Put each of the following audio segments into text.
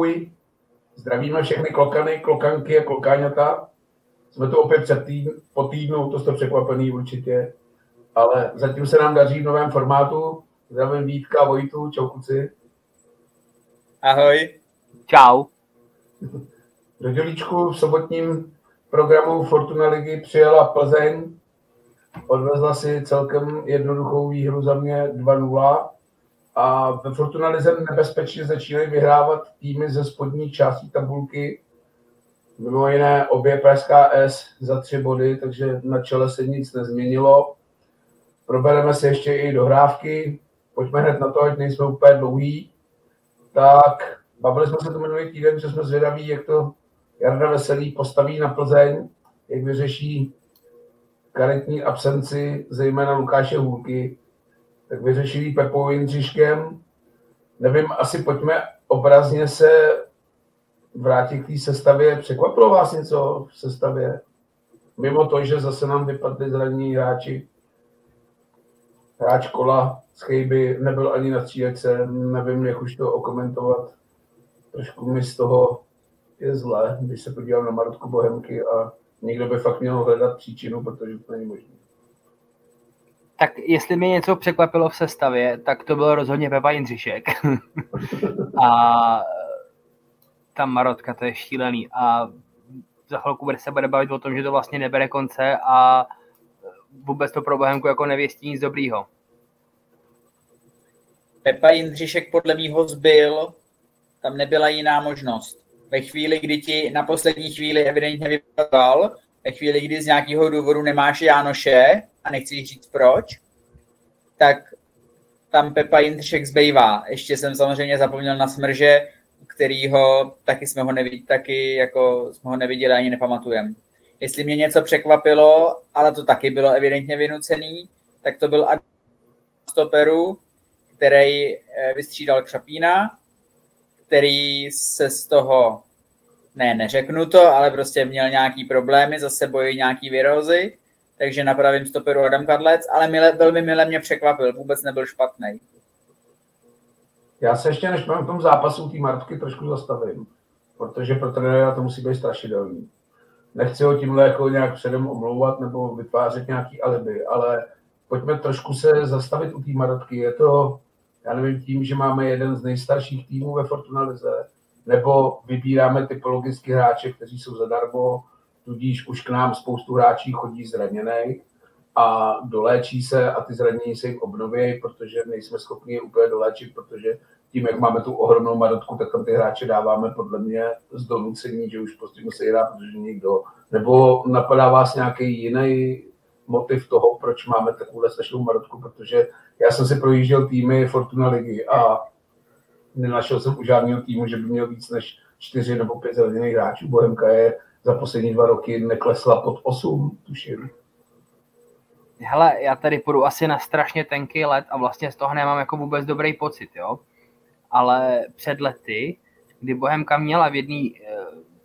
Chuj. Zdravíme všechny klokany, klokanky a klokáňata. Jsme tu opět před týdn, po týdnu, to jste překvapený určitě. Ale zatím se nám daří v novém formátu. Zdravím Vítka, Vojtu, čau kuci. Ahoj. Čau. Do dělíčku v sobotním programu Fortuna ligy přijela Plzeň. Odvezla si celkem jednoduchou výhru za mě 2-0 a ve Fortuna lize nebezpečně začínají vyhrávat týmy ze spodní části tabulky. Mimo jiné obě Pražská S za tři body, takže na čele se nic nezměnilo. Probereme se ještě i dohrávky. Pojďme hned na to, ať nejsme úplně dlouhý. Tak bavili jsme se tu minulý týden, že jsme zvědaví, jak to Jarda Veselý postaví na Plzeň, jak vyřeší karetní absenci, zejména Lukáše Hůlky, tak vyřešili Pepou Jindřiškem. Nevím, asi pojďme obrazně se vrátit k té sestavě. Překvapilo vás něco v sestavě? Mimo to, že zase nám vypadli zranění hráči. Hráč kola z Chejby nebyl ani na střílece, nevím, jak už to okomentovat. Trošku mi z toho je zlé, když se podívám na Marotku Bohemky a někdo by fakt měl hledat příčinu, protože to není možné. Tak jestli mě něco překvapilo v sestavě, tak to byl rozhodně Pepa Jindřišek. a ta Marotka, to je šílený. A za chvilku se bude bavit o tom, že to vlastně nebere konce a vůbec to pro Bohemku jako nevěstí nic dobrýho. Pepa Jindřišek podle mýho zbyl, tam nebyla jiná možnost. Ve chvíli, kdy ti na poslední chvíli evidentně vypadal, ve chvíli, kdy z nějakého důvodu nemáš Jánoše a nechci říct proč, tak tam Pepa Jindřišek zbývá. Ještě jsem samozřejmě zapomněl na smrže, kterýho taky jsme ho neviděli, taky jako jsme ho neviděli ani nepamatujeme. Jestli mě něco překvapilo, ale to taky bylo evidentně vynucený, tak to byl stoperu, který eh, vystřídal Křapína, který se z toho, ne, neřeknu to, ale prostě měl nějaký problémy, za sebou nějaký virózy, takže na pravém stoperu Adam Kadlec, ale mile, velmi mile mě překvapil, vůbec nebyl špatný. Já se ještě než v tom zápasu té Martky trošku zastavím, protože pro trenéra to musí být strašidelný. Nechci ho tímhle jako nějak předem omlouvat nebo vytvářet nějaký alibi, ale pojďme trošku se zastavit u té Marotky. Je to, já nevím, tím, že máme jeden z nejstarších týmů ve Fortuna Lize, nebo vybíráme typologicky hráče, kteří jsou zadarmo, tudíž už k nám spoustu hráčí chodí zraněný a doléčí se a ty zranění se jim obnoví, protože nejsme schopni je úplně doléčit, protože tím, jak máme tu ohromnou marotku, tak tam ty hráče dáváme podle mě z donucení, že už prostě musí hrát, protože nikdo. Nebo napadá vás nějaký jiný motiv toho, proč máme takovou strašnou marotku, protože já jsem si projížděl týmy Fortuna ligy a nenašel jsem u žádného týmu, že by měl víc než čtyři nebo pět zraněných hráčů. Bohemka je za poslední dva roky neklesla pod osm, tuším. Hele, já tady půjdu asi na strašně tenký let a vlastně z toho nemám jako vůbec dobrý pocit, jo. Ale před lety, kdy Bohemka měla v jedné eh,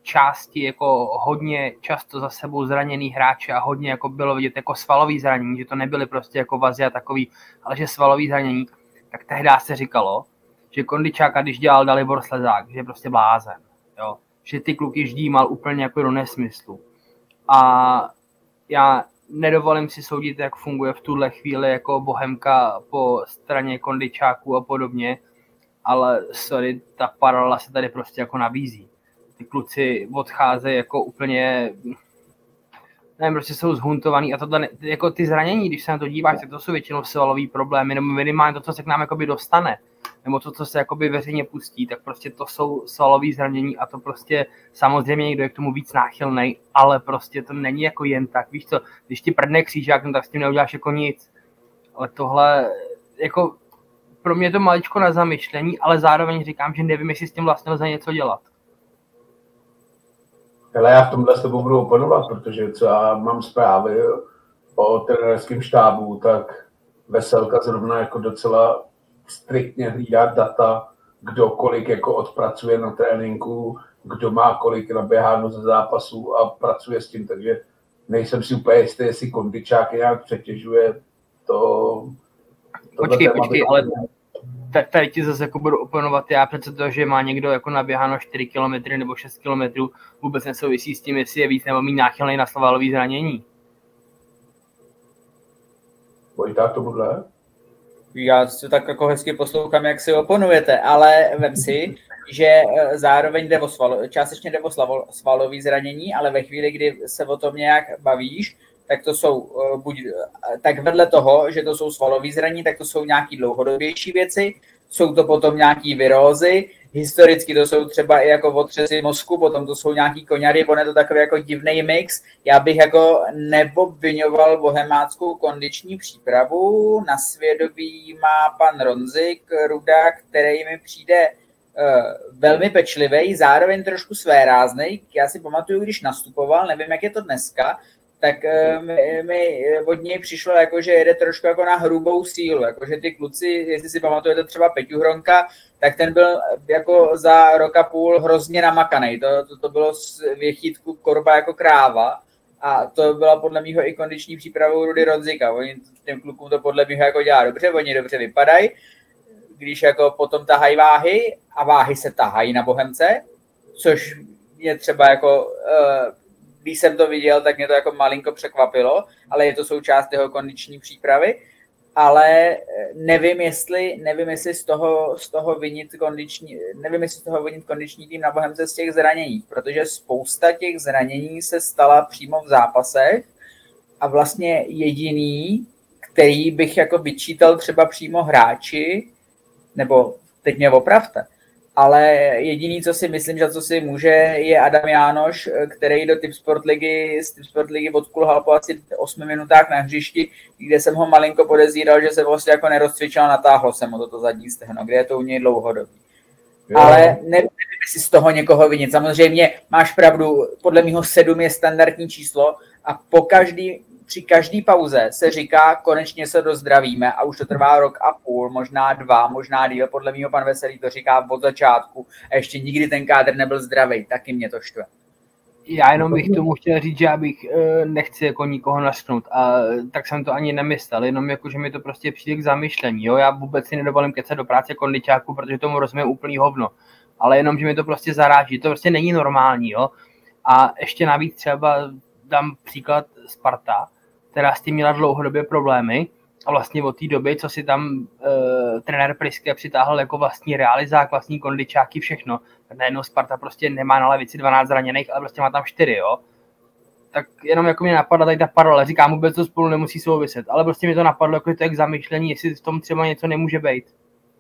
části jako hodně často za sebou zraněný hráče a hodně jako bylo vidět jako svalový zranění, že to nebyly prostě jako vazy a takový, ale že svalový zranění, tak tehdy se říkalo, že Kondičáka, když dělal Dalibor Slezák, že je prostě blázen, jo? Že ty kluky ždímal úplně jako do nesmyslu. A já nedovolím si soudit, jak funguje v tuhle chvíli jako bohemka po straně kondičáků a podobně, ale sorry, ta paralela se tady prostě jako nabízí. Ty kluci odcházejí jako úplně nevím, prostě jsou zhuntovaný a tohle, jako ty zranění, když se na to díváš, tak to jsou většinou svalový problémy, nebo minimálně to, co se k nám jakoby dostane, nebo to, co se jakoby veřejně pustí, tak prostě to jsou svalový zranění a to prostě samozřejmě někdo je k tomu víc náchylný, ale prostě to není jako jen tak, víš co, když ti prdne křížák, no tak s tím neuděláš jako nic, ale tohle, jako pro mě je to maličko na zamyšlení, ale zároveň říkám, že nevím, jestli s tím vlastně lze něco dělat. Ale já v tomhle s tebou budu oponovat, protože co já mám zprávy o trenérském štábu, tak Veselka zrovna jako docela striktně hlídá data, kdo kolik jako odpracuje na tréninku, kdo má kolik naběháno ze zápasů a pracuje s tím, takže nejsem si úplně jistý, jestli kondičák nějak přetěžuje to... Počkej, počkej, ale tady ti zase jako budu oponovat já, přece to, že má někdo jako naběháno 4 km nebo 6 km, vůbec nesouvisí s tím, jestli je víc nebo méně náchylný na slavalový zranění. Vojta tomuhle? Já si tak jako hezky poslouchám, jak si oponujete, ale vem si, že eh, zároveň jde o svalo, částečně jde o svalový zranění, ale ve chvíli, kdy se o tom nějak bavíš, tak to jsou eh, buď, eh, tak vedle toho, že to jsou svalový zranění, tak to jsou nějaký dlouhodobější věci, jsou to potom nějaký virózy, historicky to jsou třeba i jako otřesy mozku, potom to jsou nějaký koňary, on je to takový jako divný mix. Já bych jako neobvinoval bohemáckou kondiční přípravu, na svědomí má pan Ronzik, Ruda, který mi přijde uh, velmi pečlivý, zároveň trošku svéráznej. Já si pamatuju, když nastupoval, nevím, jak je to dneska, tak mi, mi od něj přišlo, jako, že jede trošku jako na hrubou sílu, jako, že ty kluci, jestli si pamatujete třeba Peťu Hronka, tak ten byl jako za roka půl hrozně namakaný. To, to, to bylo z věchítku korba jako kráva. A to byla podle mého i kondiční příprava Rudy Ronzika. Oni těm klukům to podle mého jako dělá dobře, oni dobře vypadají. Když jako potom tahají váhy a váhy se tahají na Bohemce, což je třeba jako, uh, když jsem to viděl, tak mě to jako malinko překvapilo, ale je to součást jeho kondiční přípravy. Ale eh, nevím, jestli, nevím, jestli z toho, z toho vinit kondiční, nevím, jestli z toho vinit kondiční tým na Bohemce z těch zranění, protože spousta těch zranění se stala přímo v zápasech a vlastně jediný, který bych jako vyčítal třeba přímo hráči, nebo teď mě opravte, ale jediný, co si myslím, že co si může, je Adam Jánoš, který do Tip Sport ligy, z Tip Sport ligy odkulhal po asi 8 minutách na hřišti, kde jsem ho malinko podezíral, že se vlastně jako nerozcvičil a natáhlo se mu toto zadní stehno, kde je to u něj dlouhodobý. Jo. Ale nevím, si z toho někoho vinit. Samozřejmě máš pravdu, podle mého sedm je standardní číslo a po každý při každé pauze se říká, konečně se dozdravíme a už to trvá rok a půl, možná dva, možná díl. Podle mého pan Veselý to říká od začátku a ještě nikdy ten kádr nebyl zdravý, taky mě to štve. Já jenom bych tomu chtěl říct, že já bych eh, nechci jako nikoho nasknout a tak jsem to ani nemyslel, jenom jako, že mi to prostě přijde k zamyšlení, jo, já vůbec si nedovolím kecat do práce kondičáku, protože tomu rozumím úplný hovno, ale jenom, že mi to prostě zaráží, to prostě není normální, jo, a ještě navíc třeba dám příklad Sparta, která s tím měla dlouhodobě problémy a vlastně od té doby, co si tam uh, trenér Priske přitáhl jako vlastní realizák, vlastní kondičáky, všechno, tak najednou Sparta prostě nemá na levici 12 zraněných, ale prostě má tam 4, jo. Tak jenom jako mě napadla tady ta paralela, říkám, vůbec to spolu nemusí souviset, ale prostě mi to napadlo jako to je k zamýšlení, jestli v tom třeba něco nemůže být.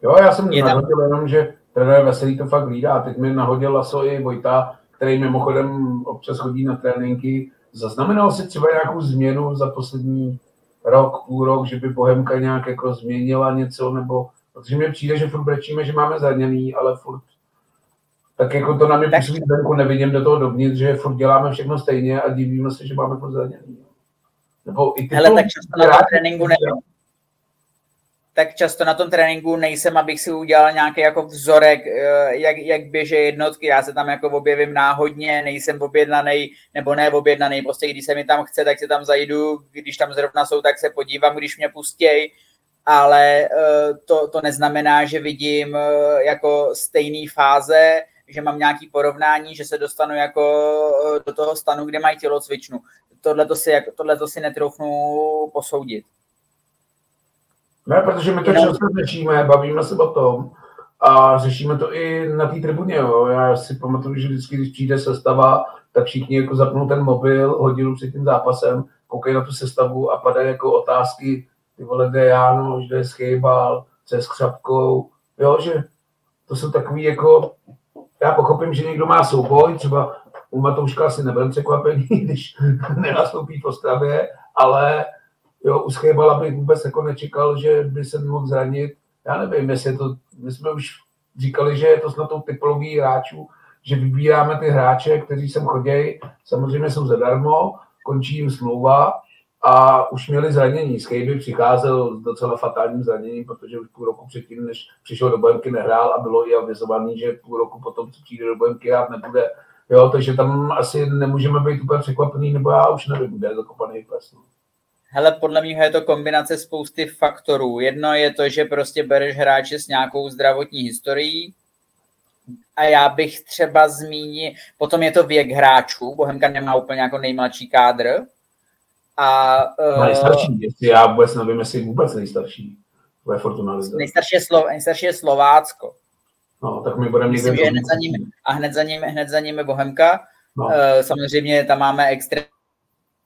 Jo, já jsem je nahodil jenom, že trenér Veselý to fakt hlídá. Teď mi nahodil Laso i Vojta, který mimochodem občas chodí na tréninky Zaznamenal si třeba nějakou změnu za poslední rok, půl rok, že by Bohemka nějak jako změnila něco, nebo protože mi přijde, že furt brečíme, že máme zraněný, ale furt tak jako to na mě působí venku, nevidím do toho dovnitř, že furt děláme všechno stejně a divíme se, že máme furt zraněný. Nebo i ty Hele, tak často na tréninku nevím tak často na tom tréninku nejsem, abych si udělal nějaký jako vzorek, eh, jak, jak běže jednotky, já se tam jako objevím náhodně, nejsem objednaný, nebo ne objednaný, prostě když se mi tam chce, tak se tam zajdu, když tam zrovna jsou, tak se podívám, když mě pustěj, ale eh, to, to neznamená, že vidím eh, jako stejný fáze, že mám nějaký porovnání, že se dostanu jako do toho stanu, kde mají tělocvičnu. Tohle to si, tohle si netroufnu posoudit. Ne, protože my to Jenom... často řešíme, bavíme se o tom a řešíme to i na té tribuně. Jo. Já si pamatuju, že vždycky, když přijde sestava, tak všichni jako zapnou ten mobil hodinu před tím zápasem, koukají na tu sestavu a padají jako otázky, ty vole, kde je Jánoš, kde je Schejbal, co je s Křapkou, jo, že to jsou takový jako, já pochopím, že někdo má souboj, třeba u Matouška asi nebudem překvapený, když nenastoupí v Ostravě, ale Jo, u Schejbala bych vůbec jako nečekal, že by se mohl zranit. Já nevím, jestli to, my jsme už říkali, že je to snad tou typologií hráčů, že vybíráme ty hráče, kteří sem chodí, samozřejmě jsou zadarmo, končí jim smlouva a už měli zranění. Skejby přicházel s docela fatálním zraněním, protože už půl roku předtím, než přišel do Bohemky, nehrál a bylo i avizovaný, že půl roku potom, co přijde do Bohemky, hrát nebude. Jo, takže tam asi nemůžeme být úplně překvapený, nebo já už nevím, kde je zakopaný pes. Hele, podle mě je to kombinace spousty faktorů. Jedno je to, že prostě bereš hráče s nějakou zdravotní historií, a já bych třeba zmínil, potom je to věk hráčů, Bohemka nemá úplně jako nejmladší kádr. A, uh, nejstarší, jestli já vůbec nevím, jestli vůbec nejstarší ve Fortuna Nejstarší je, Slo, nejstarší je Slovácko. No, tak my budeme někde... hned za ním, a hned za ním, hned za ním je Bohemka. No. Uh, samozřejmě tam máme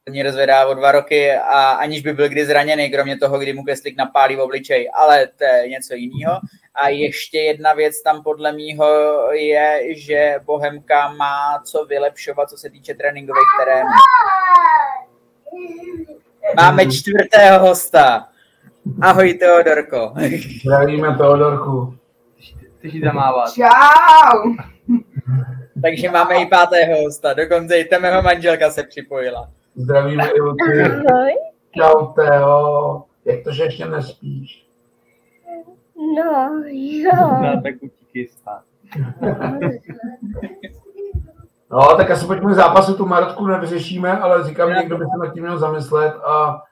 extrémní rozvedá o dva roky a aniž by byl kdy zraněný, kromě toho, kdy mu Keslik napálí v obličej, ale to je něco jiného. A ještě jedna věc tam podle mýho je, že Bohemka má co vylepšovat, co se týče tréninkových terénů. Máme čtvrtého hosta. Ahoj, Teodorko. Zdravíme, Teodorku. Ty si zamávat. Čau. Takže máme i pátého hosta. Dokonce i mého manželka se připojila. Zdravíme i Luci. Ahoj. Čau, Teo. Jak to, že ještě nespíš? No, jo. No, tak utíkej spát. No, tak asi pojďme zápasu, tu Marotku nevyřešíme, ale říkám, někdo by se nad tím měl zamyslet a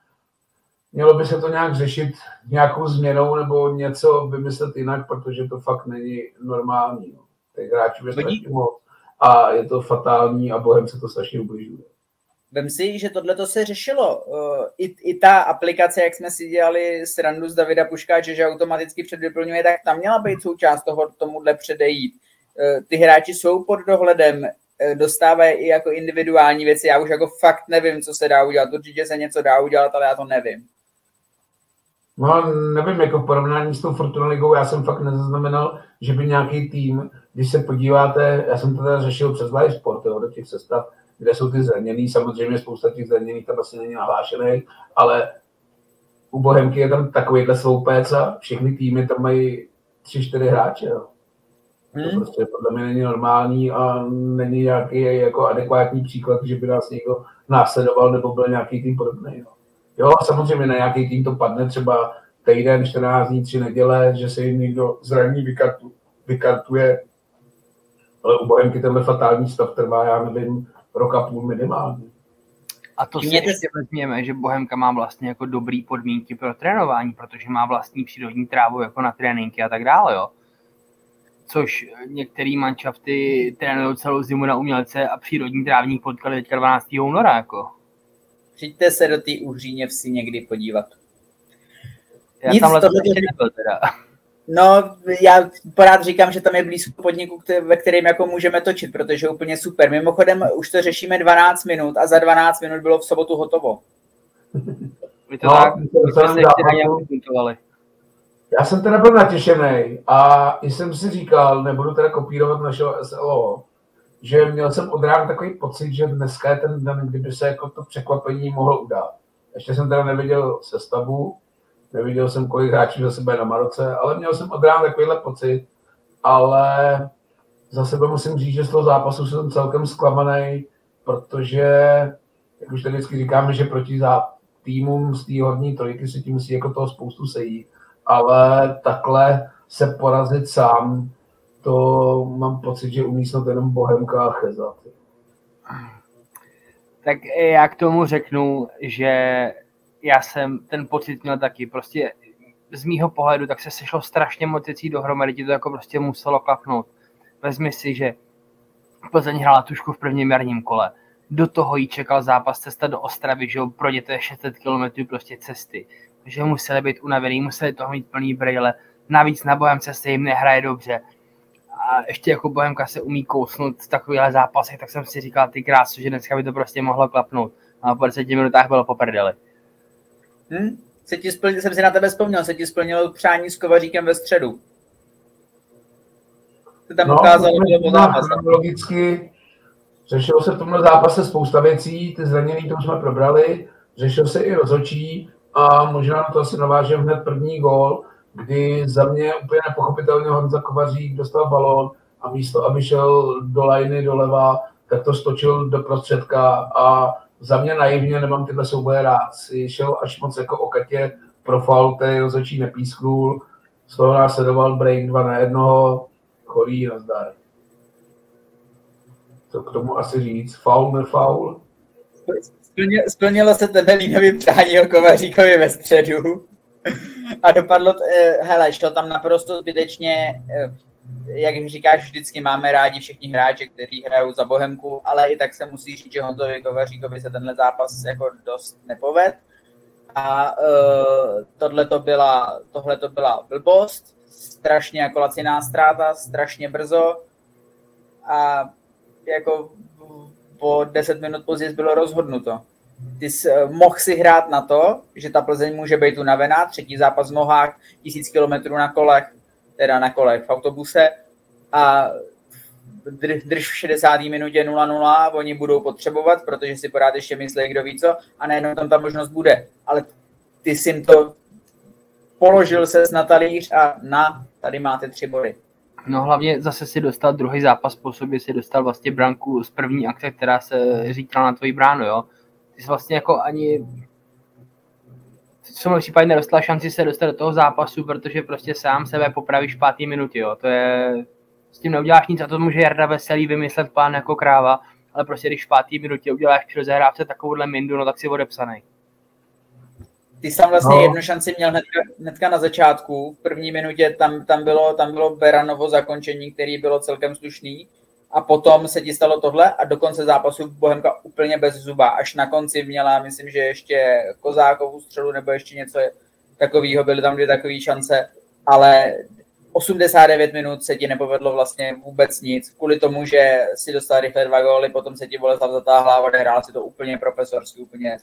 mělo by se to nějak řešit nějakou změnou nebo něco vymyslet jinak, protože to fakt není normální. No. Těch hráčů je strašně moc a je to fatální a bohem se to strašně ubližuje. Vem si, že tohle to se řešilo. I, I ta aplikace, jak jsme si dělali srandu z Davida Puškáče, že automaticky předvyplňuje, tak tam měla být součást toho tomuhle předejít. E, ty hráči jsou pod dohledem, e, dostávají i jako individuální věci. Já už jako fakt nevím, co se dá udělat. Určitě se něco dá udělat, ale já to nevím. No, nevím, jako v porovnání s tou Fortuna ligou, já jsem fakt nezaznamenal, že by nějaký tým, když se podíváte, já jsem to teda řešil přes live sport, jo, do těch sestav, kde jsou ty zraněný, samozřejmě spousta těch zraněných tam asi není nahlášený, ale u Bohemky je tam takovýhle sloupec a všechny týmy tam mají tři, čtyři hráče. Jo. Hmm. To prostě podle mě není normální a není nějaký jako adekvátní příklad, že by nás někdo následoval nebo byl nějaký tým podobný. Jo. jo, samozřejmě na nějaký tým to padne třeba týden, 14 dní, tři neděle, že se jim někdo zraní vykartu, vykartuje, ale u Bohemky tenhle fatální stav trvá, já nevím, rok a půl minimálně. A to si ještě vezměme, že Bohemka má vlastně jako dobrý podmínky pro trénování, protože má vlastní přírodní trávu jako na tréninky a tak dále, jo. Což některé manšafty trénují celou zimu na umělce a přírodní trávník potkali teďka 12. února, jako. Přijďte se do té uhříně vsi někdy podívat. Já Nic, tam letos ještě nebyl teda. No, já pořád říkám, že tam je blízko podniku, ve kterým jako můžeme točit, protože je úplně super. Mimochodem, už to řešíme 12 minut a za 12 minut bylo v sobotu hotovo. To no, tak, se Já jsem teda byl natěšený a jsem si říkal, nebudu teda kopírovat našeho SLO, že měl jsem od rána takový pocit, že dneska je ten den, kdyby se jako to překvapení mohlo udát. Ještě jsem teda neviděl sestavu, neviděl jsem, kolik hráčů za sebe na Maroce, ale měl jsem od rána takovýhle pocit, ale za sebe musím říct, že z toho zápasu jsem celkem zklamaný, protože, jak už tady vždycky říkáme, že proti týmům z té horní trojky si tím musí jako toho spoustu sejít, ale takhle se porazit sám, to mám pocit, že umí snad jenom Bohemka a Cheza. Tak já k tomu řeknu, že já jsem ten pocit měl taky. Prostě z mýho pohledu tak se sešlo strašně moc věcí dohromady, ti to jako prostě muselo klapnout. Vezmi si, že Plzeň hrála tušku v prvním jarním kole. Do toho jí čekal zápas cesta do Ostravy, že jo, je 600 km prostě cesty. Takže museli být unavený, museli toho mít plný brejle. Navíc na Bohemce se jim nehraje dobře. A ještě jako Bohemka se umí kousnout v takovýchhle zápasech, tak jsem si říkal, ty krásu, že dneska by to prostě mohlo klapnout. A po 10 minutách bylo po prdeli. Hm? Se ti splnil, jsem si na tebe vzpomněl, se ti splnilo přání s Kovaříkem ve středu. Ty tam no, ukázal, že to zápas. Logicky řešilo se v tomhle zápase spousta věcí, ty zranění, to jsme probrali, řešil se i rozhodčí a možná na to asi navážím hned první gól, kdy za mě úplně nepochopitelně Honza Kovařík dostal balón a místo, aby šel do lajny doleva, tak to stočil do prostředka a za mě naivně nemám tyhle souboje rád. Si šel až moc jako o Katě pro faul, který rozhodčí nepísknul. Z toho následoval break 2 na jednoho, chorý, nazdar. Co k tomu asi říct? Faul, nefaul? Splnilo, splnilo se ten línový přání o Kovaříkovi ve středu. A dopadlo, eh, hele, šlo tam naprosto zbytečně, eh, jak říkáš, vždycky máme rádi všichni hráči, kteří hrajou za Bohemku, ale i tak se musí říct, že Honzovi Kovaříkovi se tenhle zápas jako dost nepoved. A uh, tohle to byla, tohle to byla blbost, strašně jako laciná ztráta, strašně brzo. A jako po 10 minut později bylo rozhodnuto. Ty jsi, uh, mohl si hrát na to, že ta Plzeň může být unavená, třetí zápas v nohách, tisíc kilometrů na kolech, teda na kolech v autobuse a drž v 60. minutě 0-0, oni budou potřebovat, protože si pořád ještě myslí, kdo ví co, a nejenom tam ta možnost bude. Ale ty jsi to položil se na talíř a na, tady máte tři body. No hlavně zase si dostal druhý zápas po sobě, si dostal vlastně branku z první akce, která se říkala na tvoji bránu, jo. Ty jsi vlastně jako ani v tomhle případě nedostala šanci se dostat do toho zápasu, protože prostě sám sebe popravíš v pátý minutě, jo. To je, s tím neuděláš nic a to může Jarda Veselý vymyslet plán jako kráva, ale prostě když v pátý minutě uděláš při rozehrávce takovouhle mindu, no tak si odepsanej. Ty jsi tam vlastně no. jednu šanci měl hnedka, hnedka na začátku, v první minutě tam, tam, bylo, tam bylo Beranovo zakončení, který bylo celkem slušný a potom se ti stalo tohle a do konce zápasu Bohemka úplně bez zuba. Až na konci měla, myslím, že ještě Kozákovou střelu nebo ještě něco takového, byly tam dvě takové šance, ale 89 minut se ti nepovedlo vlastně vůbec nic, kvůli tomu, že si dostal rychle dva góly, potom se ti Boleslav zatáhla a odehrál si to úplně profesorsky, úplně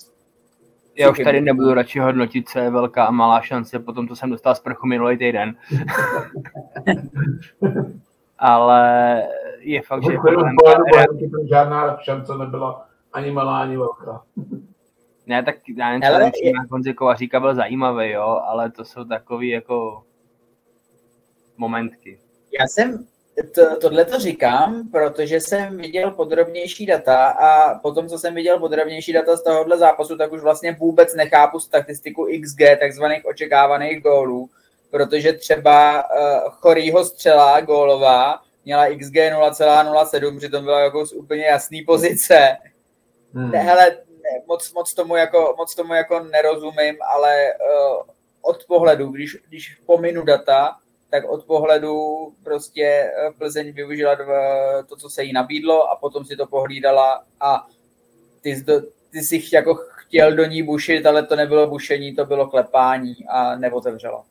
já už tady nebudu radši hodnotit, co je velká a malá šance, potom to jsem dostal z prchu minulý týden. Ale je fakt, že... Jako žádná šance nebyla ani malá, ani velká. Ne, tak já nevím, co je... Honzi Kovaříka byl zajímavý, jo, ale to jsou takový jako momentky. Já jsem, to, tohle to říkám, protože jsem viděl podrobnější data a potom, co jsem viděl podrobnější data z tohohle zápasu, tak už vlastně vůbec nechápu statistiku XG, takzvaných očekávaných gólů, protože třeba uh, chorýho střela gólová měla XG 0,07, přitom byla jako z úplně jasný pozice. Hmm. Ne, hele, ne, moc, moc, tomu jako, moc tomu jako nerozumím, ale uh, od pohledu, když, když pominu data, tak od pohledu prostě eh, Plzeň využila to, co se jí nabídlo a potom si to pohlídala a ty, ty si jako chtěl do ní bušit, ale to nebylo bušení, to bylo klepání a neotevřelo.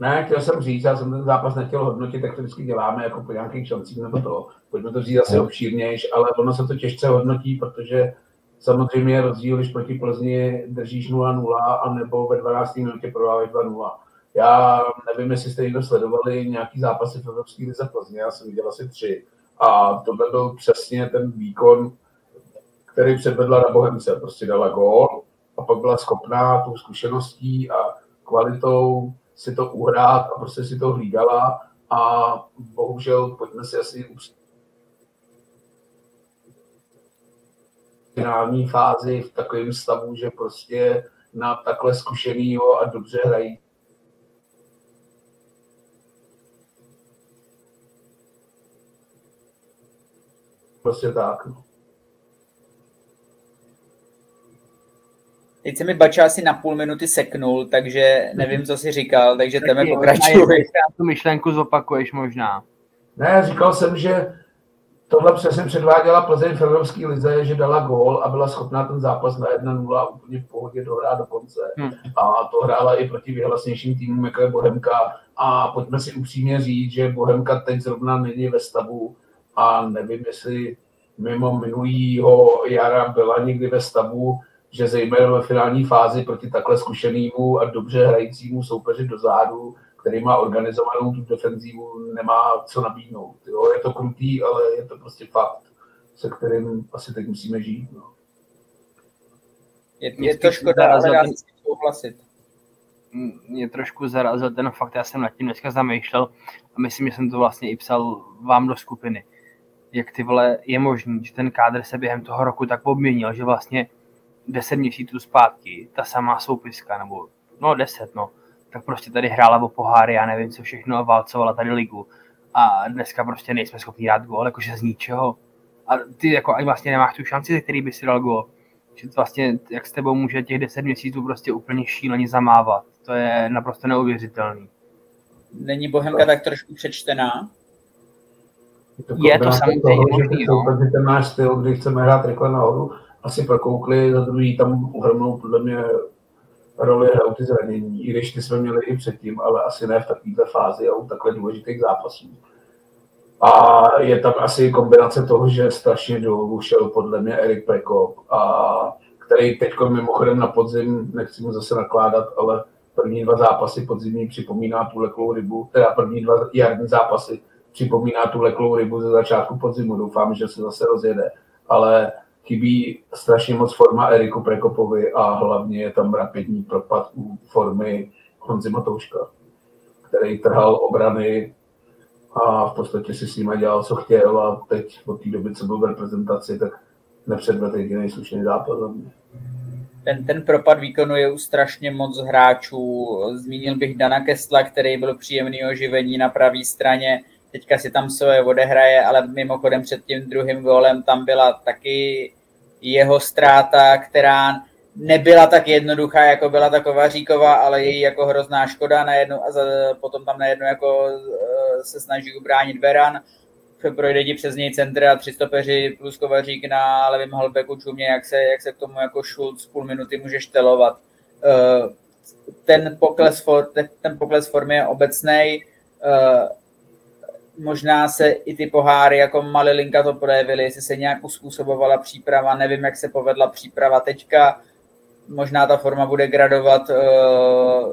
Ne, chtěl jsem říct, já jsem ten zápas nechtěl hodnotit, tak to vždycky děláme jako po nějakých šancích nebo to. Pojďme to říct zase no. obšírnější, ale ono se to těžce hodnotí, protože samozřejmě je rozdíl, když proti Plzni držíš 0-0 a nebo ve 12. minutě prodáváš 2-0 já nevím, jestli jste někdo sledovali nějaký zápasy v Evropské lize Plzně, já jsem viděl asi tři. A to byl přesně ten výkon, který předvedla na Bohemce. Prostě dala gól a pak byla schopná tou zkušeností a kvalitou si to uhrát a prostě si to hlídala a bohužel, pojďme si asi finální fázi v takovém stavu, že prostě na takhle zkušenýho a dobře hrají Prostě tak. No. Teď se mi Bača asi na půl minuty seknul, takže nevím, co jsi říkal, takže tebe pokračuj. tu myšlenku zopakuješ možná. Ne, říkal jsem, že tohle přesně předváděla Plzeň v Evropské lize, že dala gól a byla schopná ten zápas na 1-0 úplně v pohodě dohrát do konce. Hmm. A to hrála i proti vyhlasnějším týmům, jako je Bohemka. A pojďme si upřímně říct, že Bohemka teď zrovna není ve stavu, a nevím, jestli mimo minulýho jara byla někdy ve stavu, že zejména ve finální fázi proti takhle zkušenému a dobře hrajícímu soupeři do zádu, který má organizovanou tu defenzívu, nemá co nabídnout. Jo, je to krutý, ale je to prostě fakt, se kterým asi teď musíme žít. No. Je, je to škoda, ale já souhlasit. Mě trošku zarazil ten fakt, já jsem nad tím dneska zamýšlel a myslím, že jsem to vlastně i psal vám do skupiny jak ty vole je možný, že ten kádr se během toho roku tak obměnil, že vlastně 10 měsíců zpátky ta samá soupiska, nebo no 10, no, tak prostě tady hrála o poháry, já nevím co všechno a válcovala tady ligu. A dneska prostě nejsme schopni dát gól, jakože z ničeho. A ty jako ani vlastně nemáš tu šanci, ze který by si dal gól. že vlastně, jak s tebou může těch 10 měsíců prostě úplně šíleně zamávat. To je naprosto neuvěřitelný. Není Bohemka tak trošku přečtená? Je to, je to samozřejmě možný, no. ten náš styl, kdy chceme hrát rychle nahoru, asi prokoukli, za druhý tam uhrnou podle mě roli hrajou ty zranění, i když ty jsme měli i předtím, ale asi ne v takovéhle fázi a u takhle důležitých zápasů. A je tam asi kombinace toho, že strašně dlouho šel podle mě Erik Prekop, a který teď mimochodem na podzim, nechci mu zase nakládat, ale první dva zápasy podzimní připomíná tu leklou rybu, teda první dva jarní zápasy připomíná tu leklou rybu ze začátku podzimu. Doufám, že se zase rozjede. Ale chybí strašně moc forma Eriku Prekopovi a hlavně je tam rapidní propad u formy Honzi Matouška, který trhal obrany a v podstatě si s nimi dělal, co chtěl a teď od té doby, co byl v reprezentaci, tak nepředvedl jediný slušný zápas za mě. Ten, ten propad výkonu je u strašně moc hráčů. Zmínil bych Dana Kestla, který byl příjemný oživení na pravé straně. Teďka si tam svoje odehraje, ale mimochodem před tím druhým gólem tam byla taky jeho ztráta, která nebyla tak jednoduchá, jako byla ta Kovaříková, ale je jako hrozná škoda najednou a za, potom tam najednou jako eh, se snaží ubránit Veran, projde ti přes něj centr a tři stopeři plus Kovařík na levém halbeku čumě, jak se, jak se k tomu jako Schulz půl minuty může štelovat. Eh, ten pokles, for, ten pokles formy je obecný. Možná se i ty poháry jako Malilinka to projevily, jestli se nějak uspůsobovala příprava, nevím, jak se povedla příprava teďka, možná ta forma bude gradovat uh,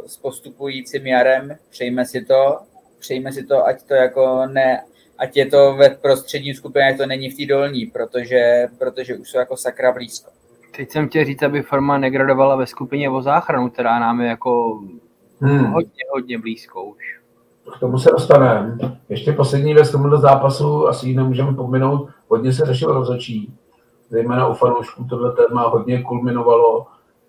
s postupujícím jarem, přejme si to, přejme si to, ať to jako ne, ať je to ve prostřední skupině, to není v té dolní, protože, protože už jsou jako sakra blízko. Teď jsem chtěl říct, aby forma negradovala ve skupině o záchranu, která nám je jako hmm. hodně, hodně blízko už k tomu se dostaneme. Ještě poslední věc tomuto zápasu, asi nemůžeme pominout, hodně se řešil rozhodčí, zejména u fanoušků tohle téma hodně kulminovalo.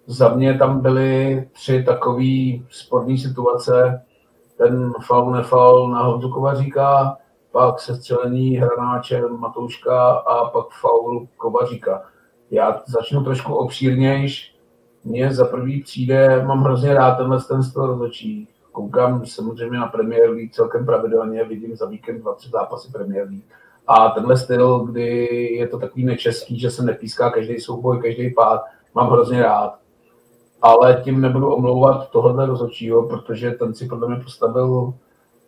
Za mě tam byly tři takové sporné situace, ten faul nefaul na Honzu Kovaříka, pak sestřelení hranáčem Matouška a pak faul Kovaříka. Já začnu trošku obšírnějš. Mně za prvý přijde, mám hrozně rád tenhle ten styl rozhodčí koukám samozřejmě na Premier League celkem pravidelně, vidím za víkend dva, tři zápasy Premier League. A tenhle styl, kdy je to takový nečeský, že se nepíská každý souboj, každý pád, mám hrozně rád. Ale tím nebudu omlouvat tohohle rozhodčího, protože ten si podle mě postavil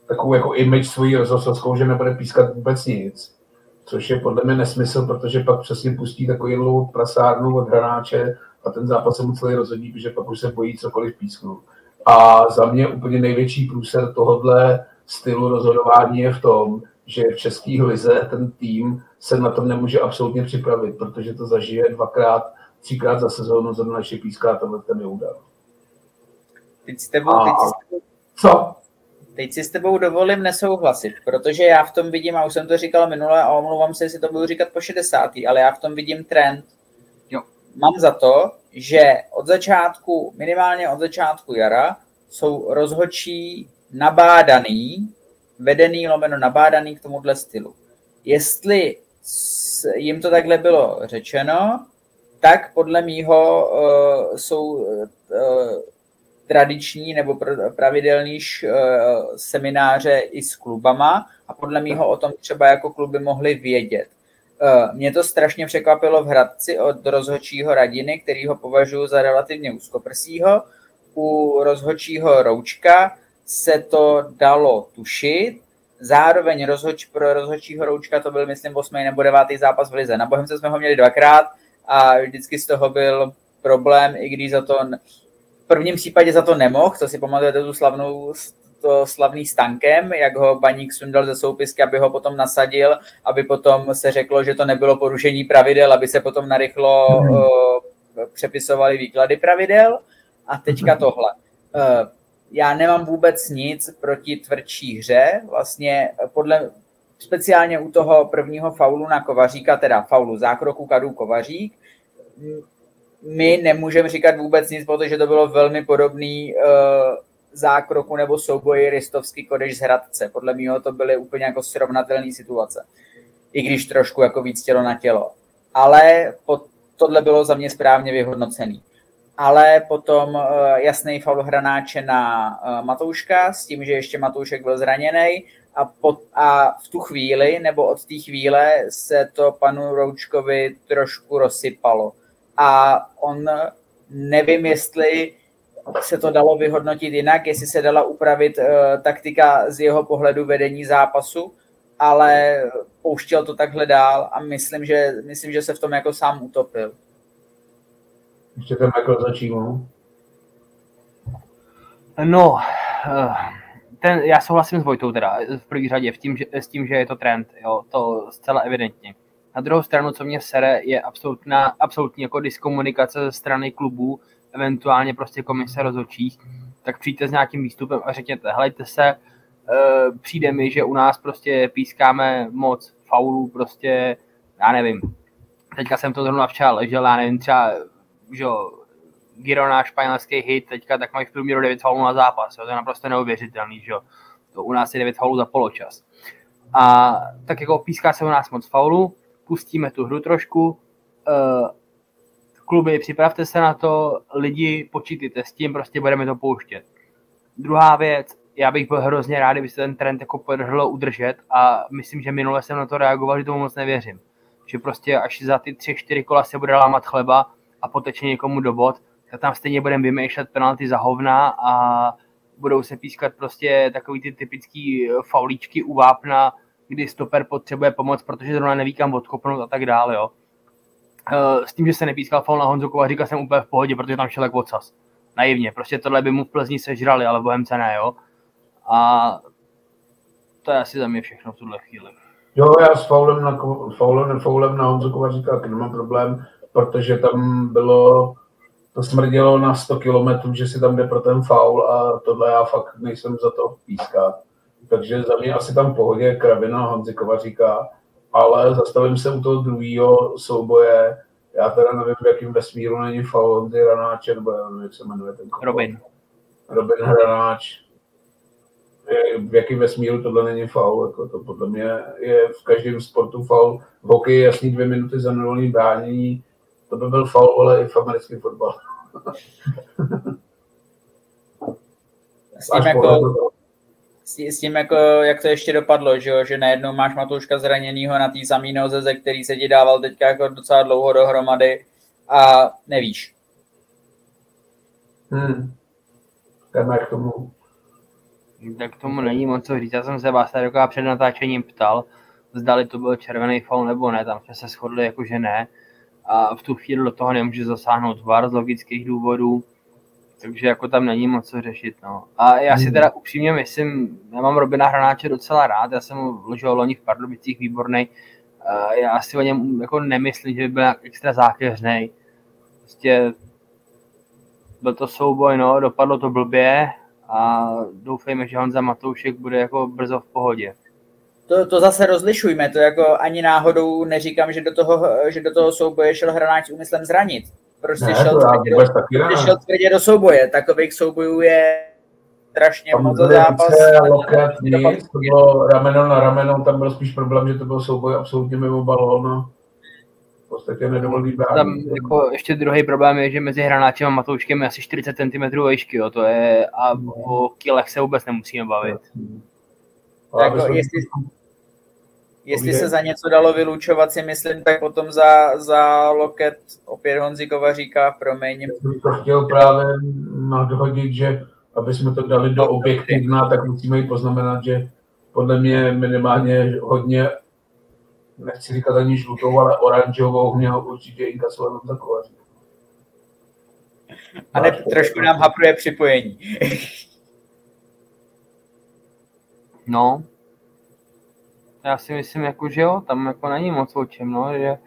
takovou jako image svojí rozhodcovskou, že nebude pískat vůbec nic. Což je podle mě nesmysl, protože pak přesně pustí takový prasárnu od hranáče a ten zápas se mu celý rozhodí, protože pak už se bojí cokoliv písknout. A za mě úplně největší průser tohohle stylu rozhodování je v tom, že v České lize ten tým se na to nemůže absolutně připravit, protože to zažije dvakrát, třikrát za sezónu, zrovna naše píská tenhle ten údar. Teď s tebou, teď s tebou, co? Teď si s tebou dovolím nesouhlasit, protože já v tom vidím, a už jsem to říkal minule a omlouvám se, jestli to budu říkat po 60. ale já v tom vidím trend. Jo. Mám za to, že od začátku, minimálně od začátku jara, jsou rozhodčí nabádaný, vedený lomeno nabádaný k tomuhle stylu. Jestli jim to takhle bylo řečeno, tak podle mýho uh, jsou uh, tradiční nebo pravidelný uh, semináře i s klubama a podle mýho o tom třeba jako kluby mohly vědět. Eh, mě to strašně překvapilo v Hradci od rozhodčího Radiny, který ho považuji za relativně úzkoprsího. U rozhodčího Roučka se to dalo tušit. Zároveň rozhoč, pro rozhodčího Roučka to byl, myslím, 8. nebo 9. zápas v Lize. Na Bohemce jsme ho měli dvakrát a vždycky z toho byl problém, i když za to v prvním případě za to nemohl, to si pamatujete tu slavnou to slavný stankem, jak ho baník sundal ze soupisky, aby ho potom nasadil, aby potom se řeklo, že to nebylo porušení pravidel, aby se potom narychlo uh, přepisovaly výklady pravidel. A teďka mm. tohle. Uh, já nemám vůbec nic proti tvrdší hře. Vlastně podle, speciálně u toho prvního faulu na Kovaříka, teda faulu zákroku Kadu Kovařík, my nemůžeme říkat vůbec nic, protože to bylo velmi podobný uh, zákroku nebo souboji Ristovský Kodeš z Hradce. Podle mě to byly úplně jako srovnatelné situace. I když trošku jako víc tělo na tělo. Ale po tohle bylo za mě správně vyhodnocený. Ale potom uh, jasný faul hranáče na uh, Matouška s tím, že ještě Matoušek byl zraněný a, po, a v tu chvíli, nebo od té chvíle se to panu Roučkovi trošku rozsypalo. A on nevím, jestli se to dalo vyhodnotit jinak, jestli se dala upravit uh, taktika z jeho pohledu vedení zápasu, ale pouštěl to takhle dál a myslím, že, myslím, že se v tom jako sám utopil. Ještě ten Michael začínal. No, eh, ten, já souhlasím s Vojtou teda v první řadě v tím, že, s tím, že je to trend, jo, to zcela evidentně. Na druhou stranu, co mě sere, je absolutná, absolutní jako diskomunikace ze strany klubů, eventuálně prostě komise rozhodčích, tak přijďte s nějakým výstupem a řekněte, hejte se, e, přijde mi, že u nás prostě pískáme moc faulů, prostě, já nevím, teďka jsem to zrovna včera ležel, já nevím, třeba, že Girona, španělský hit, teďka tak mají v průměru 9 faulů na zápas, jo, to je naprosto neuvěřitelný, že jo. To u nás je 9 faulů za poločas. A tak jako píská se u nás moc faulů, pustíme tu hru trošku, uh, kluby, připravte se na to, lidi, počítejte s tím, prostě budeme to pouštět. Druhá věc, já bych byl hrozně rád, kdyby se ten trend jako podařilo udržet a myslím, že minule jsem na to reagoval, že tomu moc nevěřím. Že prostě až za ty tři, čtyři kola se bude lámat chleba a poteče někomu do bod, tak tam stejně budeme vymýšlet penalty za hovna a budou se pískat prostě takový ty typický faulíčky u vápna, kdy stoper potřebuje pomoc, protože zrovna neví kam odkopnout a tak dále, jo. Eh, s tím, že se nepískal faul na Honzu Kovaříka, jsem úplně v pohodě, protože tam šel jak odsaz. Naivně, prostě tohle by mu v Plzni sežrali, ale Bohemce ne, jo. A to je asi za mě všechno v tuhle chvíli. Jo, já s faulem na, faulem, faulem na Honzu Kovaříka taky nemám problém, protože tam bylo, to smrdilo na 100 kilometrů, že si tam jde pro ten faul a tohle já fakt nejsem za to pískat. Takže za mě asi tam v pohodě Kravina Honzi Kovaříka, ale zastavím se u toho druhého souboje. Já teda nevím, v jakém vesmíru není faul Honzi Hranáče, nebo já nevím, jak se jmenuje ten kopal. Robin. Robin Hranáč. V jakém vesmíru tohle není faul, jako to podle mě je v každém sportu faul. V hokeji jasný dvě minuty za nulovým bránění, to by byl faul, ale i v americkém fotbale. S tím, jako, s, s tím jako, jak to ještě dopadlo, že, jo? že najednou máš Matouška zraněnýho na té samý noze, ze který se ti dával teďka jako docela dlouho dohromady a nevíš. Hmm. Jdeme k tomu. Tak k tomu není moc co říct. Já jsem se vás tady před natáčením ptal, zdali to byl červený faul nebo ne. Tam jsme se shodli jako, že ne. A v tu chvíli do toho nemůže zasáhnout VAR z logických důvodů. Takže jako tam není moc co řešit. No. A já si Hmm. teda upřímně myslím, já mám Robina Hranáče docela rád, já jsem ho vložil loni v Pardubicích výborný. A já si o něm jako nemyslím, že by byl nějak extra zákeřnej. Prostě byl to souboj, no, dopadlo to blbě a doufejme, že Honza Matoušek bude jako brzo v pohodě. To, to zase rozlišujme, to jako ani náhodou neříkám, že do toho, že do toho souboje šel hráč s úmyslem zranit. Prostě Ne, šel, tvrdě do, taky ne. prostě šel tvrdě do souboje. Takových soubojů je strašně Tam moc zápas. nic, to bylo rameno na rameno, tam byl spíš problém, že to byl souboj absolutně mimo balón v podstatě nedovolí Tam bránit. jako ještě druhý problém je, že mezi hranáčem a Matouškem je asi 40 cm výšky, jo, to je, a o kilech se vůbec nemusíme bavit. Ale Jako, jestli, jestli se za něco dalo vylučovat, si myslím, tak potom za, za loket opět Honzi Kovaříka, promiň. jsem to chtěl právě nadhodit, že aby jsme to dali do objektivna, tak musíme i poznamenat, že podle mě minimálně hodně, nechci říkat ani žlutou, ale oranžovou měl určitě inkasovat za kovaří. A ne, trošku nám hapruje připojení. No, já si myslím, jako, že jo, tam jako není moc o čem, no, že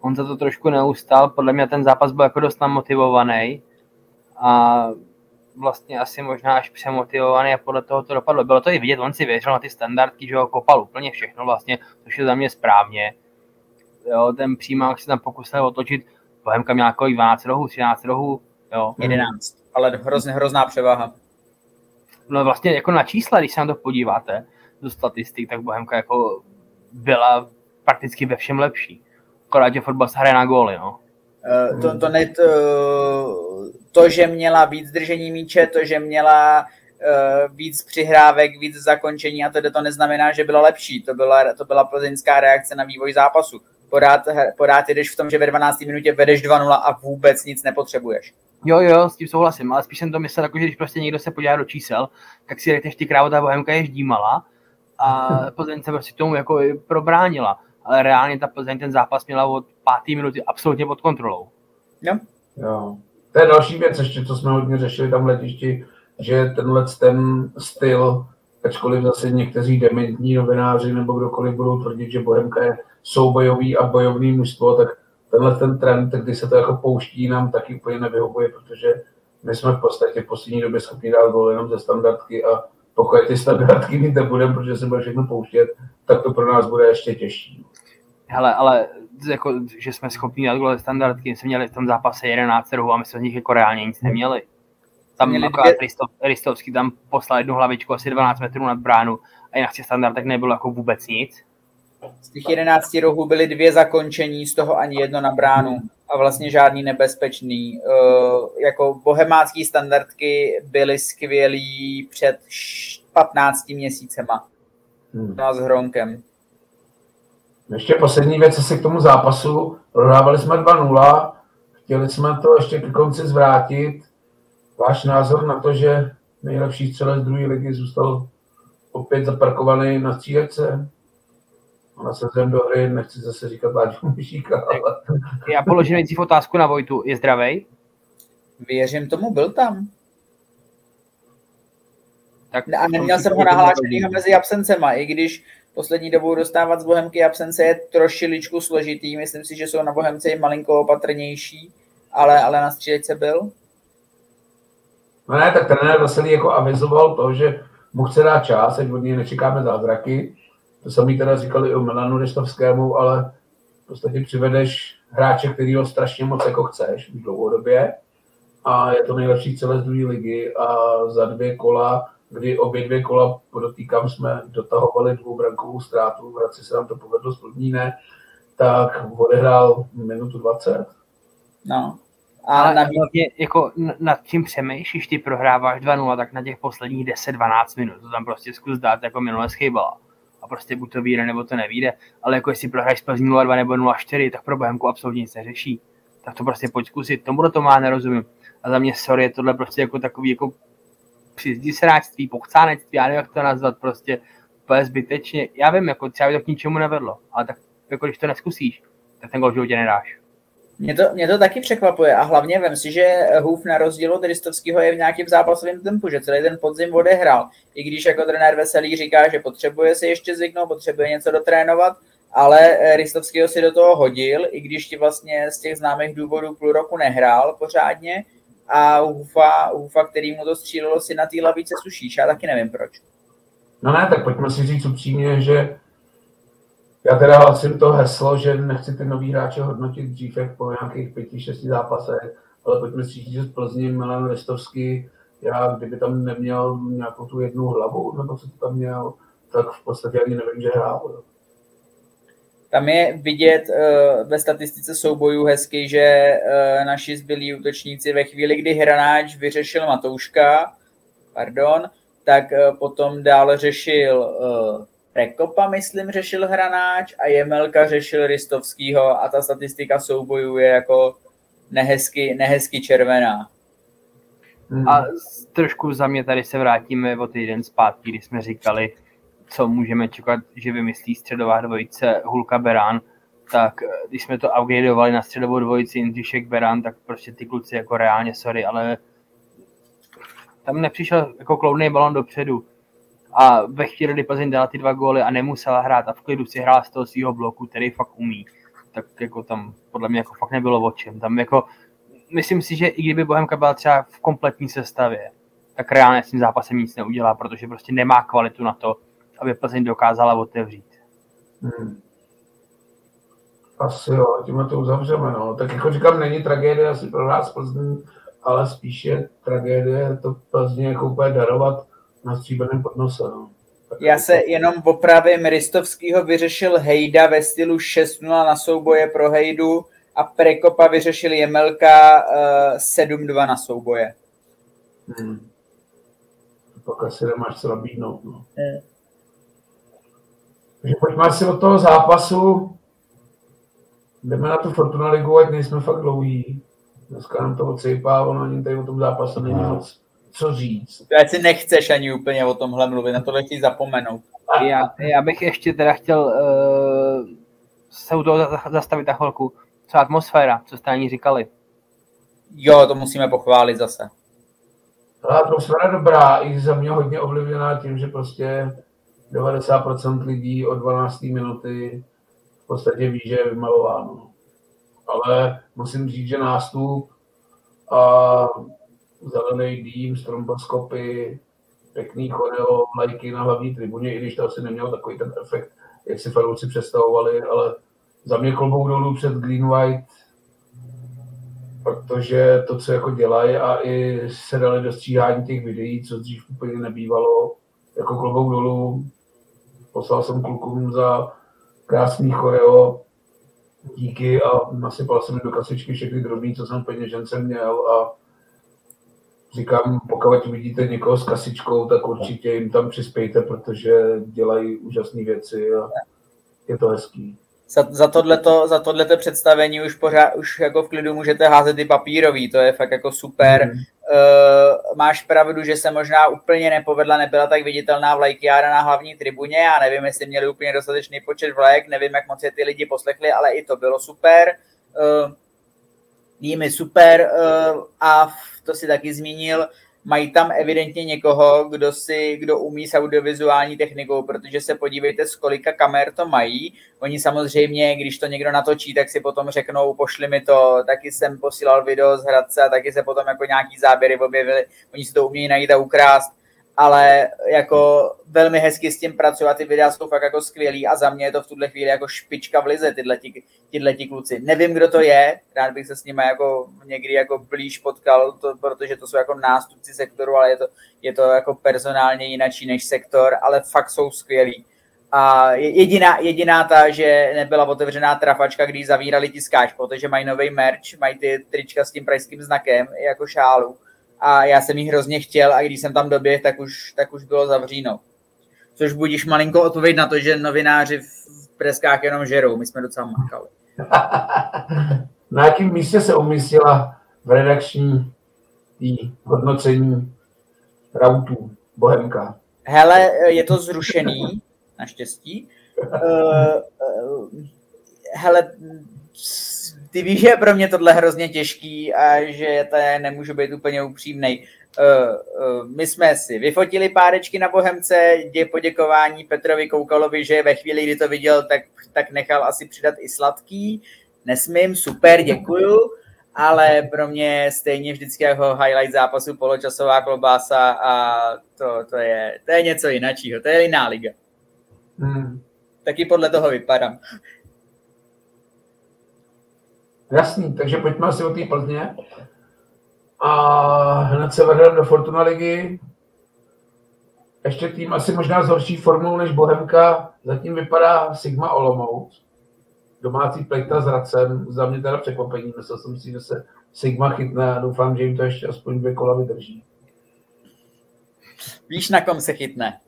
on za to trošku neustál, podle mě ten zápas byl jako dost namotivovaný a vlastně asi možná až přemotivovaný a podle toho to dopadlo. Bylo to i vidět, on si věřil na ty standardky, že ho kopal úplně všechno vlastně, což je za mě správně. Jo, ten přímák se tam pokusil otočit, Bohemka měla jako 12 rohů, 13 rohů, jo. 11, ale hrozně hrozná převaha. No vlastně jako na čísla, když se na to podíváte do statistik, tak Bohemka jako byla prakticky ve všem lepší. Akorát, že fotbal se hraje na góly, no. Uh, to, to, ne, to, to, že měla víc držení míče, to, že měla uh, víc přihrávek, víc zakončení a tedy to neznamená, že byla lepší. To byla, to byla plzeňská reakce na vývoj zápasu. Podád, podád jdeš v tom, že ve 12. minutě vedeš 2-0 a vůbec nic nepotřebuješ. Jo, jo, s tím souhlasím, ale spíš jsem to myslel, jako, že když prostě někdo se podívá do čísel, tak si řekneš, ty krávo, ta Bohemka je ždímala a Plzeň se prostě tomu jako probránila. Ale reálně ta Plzeň ten zápas měla od páté minuty absolutně pod kontrolou. Jo. jo. To je další věc ještě, co jsme hodně řešili tam v letišti, že tenhle ten styl, ačkoliv zase někteří dementní novináři nebo kdokoliv budou tvrdit, že Bohemka je soubojový a bojovný mužstvo, tak tenhle ten trend, kdy se to jako pouští, nám taky úplně nevyhovuje, protože my jsme v podstatě v poslední době schopni dát gol jenom ze standardky a pokud ty standardky mít nebudeme, protože se bude všechno pouštět, tak to pro nás bude ještě těžší. Hele, ale jako, že jsme schopni dát gol ze standardky, jsme měli v tom zápase 11 rohů a my jsme z nich jako reálně nic neměli. Tam měli dvě... Ristov, Ristovský tam poslal jednu hlavičku asi 12 metrů nad bránu a jinak těch standardek nebylo jako vůbec nic. Z těch 11 rohů byly dvě zakončení, z toho ani jedno na bránu a vlastně žádný nebezpečný. Uh, jako bohemácký standardky byly skvělý před 15 měsícema. Hmm. No s Hronkem. Ještě poslední věc, asi k tomu zápasu. Prohrávali jsme 2-0, chtěli jsme to ještě k konci zvrátit. Váš názor na to, že nejlepší střelec druhé ligy zůstal opět zaparkovaný na střílece? Nasazujeme do hry, nechci zase říkat Láďu Myšíka, ale... Já položím nejdřív otázku na Vojtu. Je zdravý? Věřím tomu, byl tam. Tak, a neměl jsem ho nahlášenýho mezi absencema, i když poslední dobou dostávat z Bohemky absence je trošiličku složitý. Myslím si, že jsou na Bohemce i malinko opatrnější, ale, ale na střílečce byl. No ne, tak trenér Veselý jako avizoval to, že mu chce dát čas, ať od něj nečekáme zázraky, to samý teda říkali o Milanu Ristovskému, ale v podstatě přivedeš hráče, který ho strašně moc jako chceš v dlouhodobě a je to nejlepší celé z druhé ligy a za dvě kola, kdy obě dvě kola, podotýkám, jsme dotahovali dvoubrankovou ztrátu, v Hradci se nám to povedlo s Plzníne, tak odehrál minutu 20. No. A Ale navíc... hlavně jako nad tím přemýšlíš, ty prohráváš 2-0, tak na těch posledních 10-12 minut, to tam prostě zkus dát, jako minule schybala a prostě buď to vyjde, nebo to nevíde. Ale jako jestli prohraješ Plzní 0-2 nebo 0-4, tak pro Bohemku absolutně nic neřeší. Tak to prostě pojď zkusit. Tomu to má, nerozumím. A za mě, sorry, je tohle prostě jako takový jako přizdi sráčství, pochcánectví, já nevím, jak to nazvat, prostě úplně zbytečně. Já vím, jako třeba by to k ničemu nevedlo, ale tak jako když to neskusíš, tak ten gol životě nedáš. Mě to, mě to taky překvapuje a hlavně vem si, že Hůf na rozdíl od Ristovského je v nějakém zápasovém tempu, že celý ten podzim odehrál. I když jako trenér Veselý říká, že potřebuje si ještě zvyknout, potřebuje něco dotrénovat, ale Ristovského si do toho hodil, i když ti vlastně z těch známých důvodů půl roku nehrál pořádně a Hufa, Hufa který mu to střílelo, si na té lavice sušíš. Já taky nevím proč. No ne, tak pojďme si říct upřímně, že já teda hlasím to heslo, že nechci ty nový hráče hodnotit dřív, jak po nějakých pěti, šesti zápasech, ale pojďme si říct, že z Plzni Milan Restovský, já kdyby tam neměl nějakou tu jednu hlavu, nebo co to tam měl, tak v podstatě ani nevím, že hrál. Tam je vidět uh, ve statistice soubojů hezky, že uh, naši zbylí útočníci ve chvíli, kdy hranáč vyřešil Matouška, pardon, tak uh, potom dál řešil uh, Rekopa, myslím, řešil Hranáč a Jemelka řešil Ristovskýho a ta statistika soubojů je jako nehezky, nehezky červená. A trošku za mě tady se vrátíme o týden zpátky, kdy jsme říkali, co můžeme čekat, že vymyslí středová dvojice Hulka Berán, tak když jsme to upgradeovali na středovou dvojici Jindřišek Berán, tak prostě ty kluci jako reálně, sorry, ale tam nepřišel jako kloudný balon dopředu a ve chvíli, kdy Plzeň dala ty dva góly a nemusela hrát a v klidu si hrál z toho svého bloku, který fakt umí, tak jako tam podle mě jako fakt nebylo o čem. Tam jako, myslím si, že i kdyby Bohemka byla třeba v kompletní sestavě, tak reálně s tím zápasem nic neudělá, protože prostě nemá kvalitu na to, aby Plzeň dokázala otevřít. Hmm. Asi jo, tím to uzavřeme. No. Tak jako říkám, není tragédie asi pro nás Plzeň, ale spíše tragédie to Plzeň jako úplně darovat na stříbrném podnose. No. Já se jenom opravím, Ristovskýho vyřešil Hejda ve stylu 6-0 na souboje pro Hejdu a Prekopa vyřešil Jemelka uh, 7-2 na souboje. Hmm. Pak asi nemáš co nabídnout. No. Hmm. Takže pojďme asi od toho zápasu. Jdeme na tu Fortuna ligu, ať nejsme fakt dlouhý. Dneska nám to odsejpá, ono ani tady o tom zápasu není moc co říct. To si nechceš ani úplně o tomhle mluvit, na tohle chci zapomenout. Já, já bych ještě teda chtěl uh, se u toho zastavit na chvilku. Co atmosféra, co jste ani říkali? Jo, to musíme pochválit zase. Ale atmosféra dobrá, i za mě hodně ovlivněná tím, že prostě 90% lidí od 12. minuty v podstatě ví, že je vymalováno. Ale musím říct, že nástup a zelený dým, stromboskopy, pěkný choreo, lajky na hlavní tribuně, i když to asi nemělo takový ten efekt, jak si fanouci představovali, ale za mě klobouk dolů před Green White, protože to, co jako dělají a i se dali do stříhání těch videí, co dřív úplně nebývalo, jako klobouk dolů, poslal jsem klukům za krásný choreo, díky a nasypal jsem do kasičky všechny drobný, co jsem peněžence měl a říkám, pokud vidíte někoho s kasičkou, tak určitě jim tam přispějte, protože dělají úžasné věci a je to hezký. Za, za, tohleto, za tohleto představení už pořád, už jako v klidu můžete házet ty papírový, to je fakt jako super. Mm. Uh, máš pravdu, že se možná úplně nepovedla, nebyla tak viditelná vlajkyára na hlavní tribuně, já nevím, jestli měli úplně dostatečný počet vlajek, nevím, jak moc je ty lidi poslechli, ale i to bylo super. Uh, Dým super uh, a to si taky zmínil, mají tam evidentně někoho, kdo si, kdo umí s audiovizuální technikou, protože se podívejte, z kolika kamer to mají. Oni samozřejmě, když to někdo natočí, tak si potom řeknou, pošli mi to, taky jsem posílal video z Hradce a taky se potom jako nějaký záběry objevily. Oni si to umějí najít a ukrást ale jako velmi hezky s tím pracovat, ty videa jsou fakt jako skvělý a za mě je to v tuhle chvíli jako špička v lize, tyhle, ty, tyhle ty kluci. Nevím, kdo to je, rád bych se s nimi jako někdy jako blíž potkal, to, protože to jsou jako nástupci sektoru, ale je to, je to jako personálně jinačí než sektor, ale fakt jsou skvělí. A jediná, jediná ta, že nebyla otevřená trafačka, když zavírali tiskáč, protože mají nový merch, mají ty trička s tím pražským znakem jako šálu a já jsem jí hrozně chtěl a když jsem tam doběh, tak už, tak už bylo zavříno. Což budíš malinko odpověď na to, že novináři v preskách jenom žerou. My jsme docela makali. na jakém místě se umístila v redakční tý hodnocení rautů Bohemka? Hele, je to zrušený, naštěstí. Uh, uh, hele, ty víš, že je pro mě tohle hrozně těžký a že to nemůžu být úplně upřímný. Uh, uh, my jsme si vyfotili párečky na Bohemce, dě poděkování Petrovi Koukalovi, že ve chvíli, kdy to viděl, tak, tak nechal asi přidat i sladký. Nesmím, super, děkuju, ale pro mě stejně vždycky jako highlight zápasu poločasová klobása a to, to, je, to je něco jiného, to je jiná liga. Hmm. Taky podle toho vypadám. Jasný, takže pojďme asi o té Plzně. A hned se vrhneme do Fortuna ligy. Ještě tým asi možná s horší formou než Bohemka. Zatím vypadá Sigma Olomouc. Domácí plejta s Racem. Za mě teda překvapení. Myslel jsem si, že se Sigma chytne a doufám, že jim to ještě aspoň dvě kola vydrží. Víš, na kom se chytne.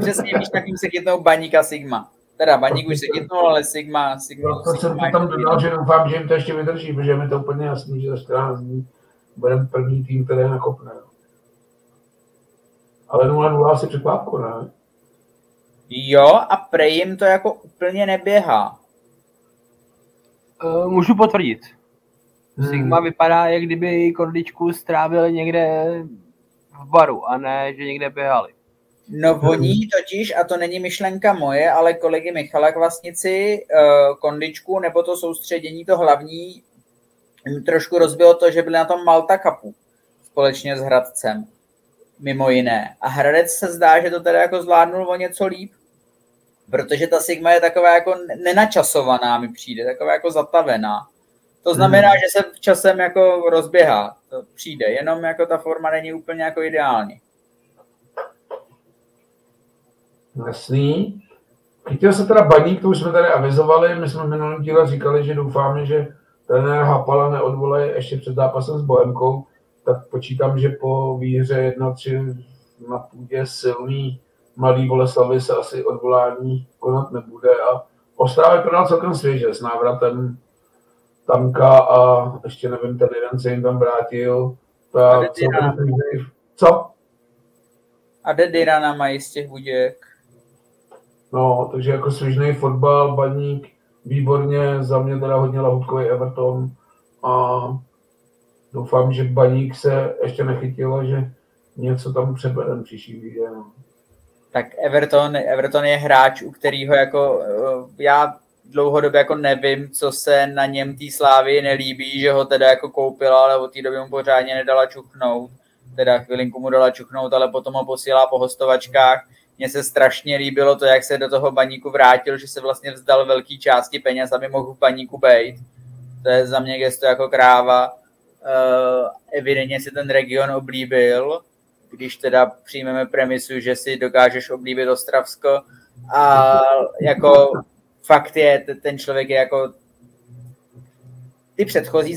Přesně víš, na kým se chytnou Baník a Sigma. Teda Baník už se chytnul, ale Sigma... Sigma to Sigma jsem to tam dodal, že doufám, že jim to ještě vydrží, protože mi to úplně jasný, že za 14 dní budeme první tým, který nakopne. Ale 0-0 asi překvápku, ne? Jo, a prej jim to jako úplně neběhá. Uh, můžu potvrdit. Hmm. Sigma vypadá, jak kdyby kordičku strávili někde v baru, a ne, že někde běhali. No voní totiž, a to není myšlenka moje, ale kolegy Michala Kvasnici, uh, kondičku nebo to soustředění, to hlavní, trošku rozbilo to, že byli na tom Malta Cupu společně s Hradcem, mimo jiné. A Hradec se zdá, že to teda jako zvládnul o něco líp, protože ta Sigma je taková jako nenačasovaná mi přijde, taková jako zatavená. To znamená, hmm. že se časem jako rozběhá, to přijde, jenom jako ta forma není úplně jako ideální. Jasný. Chytil se teda baník, to už jsme tady avizovali, my jsme v minulém díle říkali, že doufáme, že trenér Hapala neodvolají ještě před zápasem s Bohemkou, tak počítám, že po výhře 1-3 na půdě silný mladý Boleslavy se asi odvolání konat nebude a Ostrava vypadala celkem svěže s návratem Tamka a ještě nevím, ten jeden se jim tam vrátil. Ta svěžej... Co? A Dedirana mají z těch buděk. No, takže jako svěžný fotbal, baník, výborně, za mě teda hodně lahutkový Everton a doufám, že baník se ještě nechytil že něco tam předvedem příští výjde. No. Tak Everton, Everton je hráč, u kterého jako eh, já dlouhodobě jako nevím, co se na něm té slávy nelíbí, že ho teda jako koupila, ale od té doby mu pořádně nedala čuchnout. Teda chvilinku mu dala čuchnout, ale potom ho posílá po hostovačkách. Mně se strašně líbilo to, jak se do toho baníku vrátil, že se vlastně vzdal velký části peněz, aby mohl v baníku být. To je za mě gesto jako kráva. Uh, evidentně si ten region oblíbil když teda přijmeme premisu, že si dokážeš oblíbit Ostravsko a jako fakt je, ten člověk je jako ty předchozí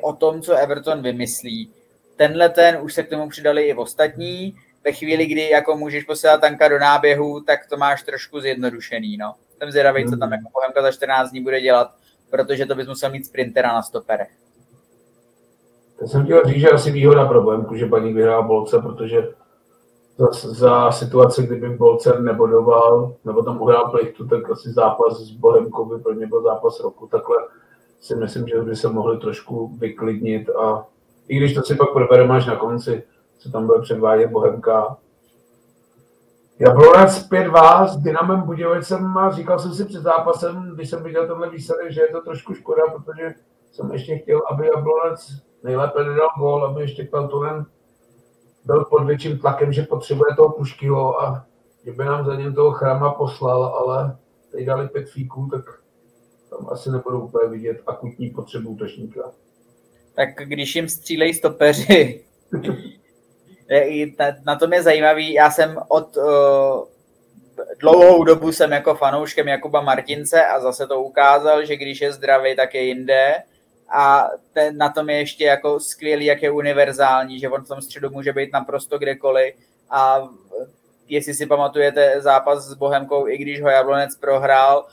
o tom, co Everton vymyslí. Tenhle ten už se k tomu přidali i ostatní. Ve chvíli, kdy jako můžeš posílat tanka do náběhu, tak to máš trošku zjednodušený. No. Jsem zvědavý, co tam jako Bohemka za 14 dní bude dělat, protože to bys musel mít sprintera na stoperech. Já jsem chtěl říct, že asi výhoda pro Bohemku, že paní vyhrál Bolce, protože za, za situace, kdyby Bolcer nebodoval, nebo tam uhrál plichtu, tak asi zápas s Bohemkou by pro ně byl zápas roku. Takhle si myslím, že by se mohli trošku vyklidnit a i když to si pak probereme až na konci, co tam bude předvádět Bohemka. Jablonec 5-2 s Dynamem Budějovicem a říkal jsem si před zápasem, když jsem viděl tenhle výsledek, že je to trošku škoda, protože jsem ještě chtěl, aby Jablonec nejlépe nedal gól, aby ještě Peltonen byl pod větším tlakem, že potřebuje toho Puškyho a že by nám za něm toho chrama poslal, ale teď dali pět fíků, tak tam asi nebudou úplně vidět akutní potřebu útočníka. Tak když jim střílejí stopeři, na tom je zajímavý, já jsem od uh, dlouhou dobu jsem jako fanouškem Jakuba Martince a zase to ukázal, že když je zdravý, tak je jinde. A ten, na tom je ještě jako skvělý, jak je univerzální, že on v tom středu může být naprosto kdekoliv. A jestli si pamatujete zápas s Bohemkou, i když ho Jablonec prohrál,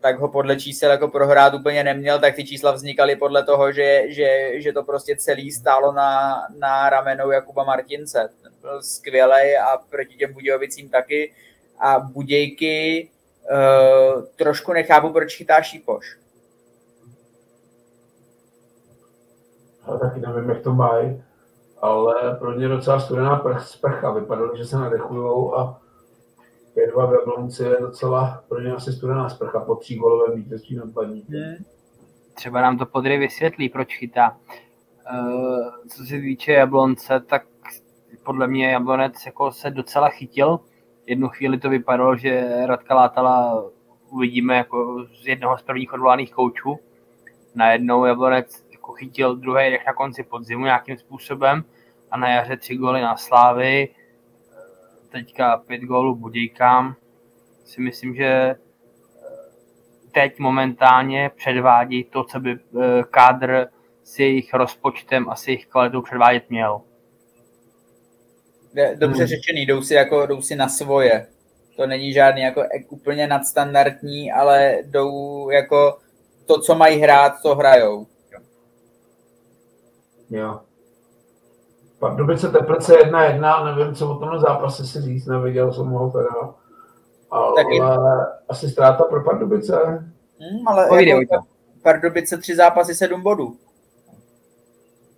tak ho podle čísel jako prohrát úplně neměl, tak ty čísla vznikaly podle toho, že, že, že to prostě celý stálo na, na ramenou Jakuba Martince. Ten byl skvělý a proti těm Budějovicím taky. A Budějky uh, trošku nechápu, proč chytá Šípoš. ale taky nevím, jak to mají, ale pro ně docela studená sprcha. Vypadalo, že se nadechujou a 5-2 v Jablonci je docela pro ně asi studená sprcha po tří golovém vítězství nad Baníkem. Třeba nám to Podry vysvětlí, proč chytá. Uh, co se týče Jablonce, tak podle mě Jablonec jako se docela chytil. Jednu chvíli to vypadalo, že Radka Látala uvidíme jako z jednoho z prvních odvolaných koučů. Najednou Jablonec jako chytil druhý dech na konci podzimu nějakým způsobem a na jaře tři góly na Slávy, teďka pět gólů Budějkám. Si myslím, že eh, teď momentálně předvádí to, co by eh, kádr s jejich rozpočtem a s jejich kvalitou předvádět měl. Dobře hmm. řečený, jdou si, jako, jdou si na svoje. To není žádný jako úplně nadstandardní, ale jdou jako to, co mají hrát, to hrajou. Jo. Pardubice Teplice jedna jedna, nevím, co o tomhle zápase si říct, neviděl jsem ho teda. Ale Taky. asi ztráta pro Pardubice. Hmm, ale jako Pardubice tři zápasy, sedm bodů.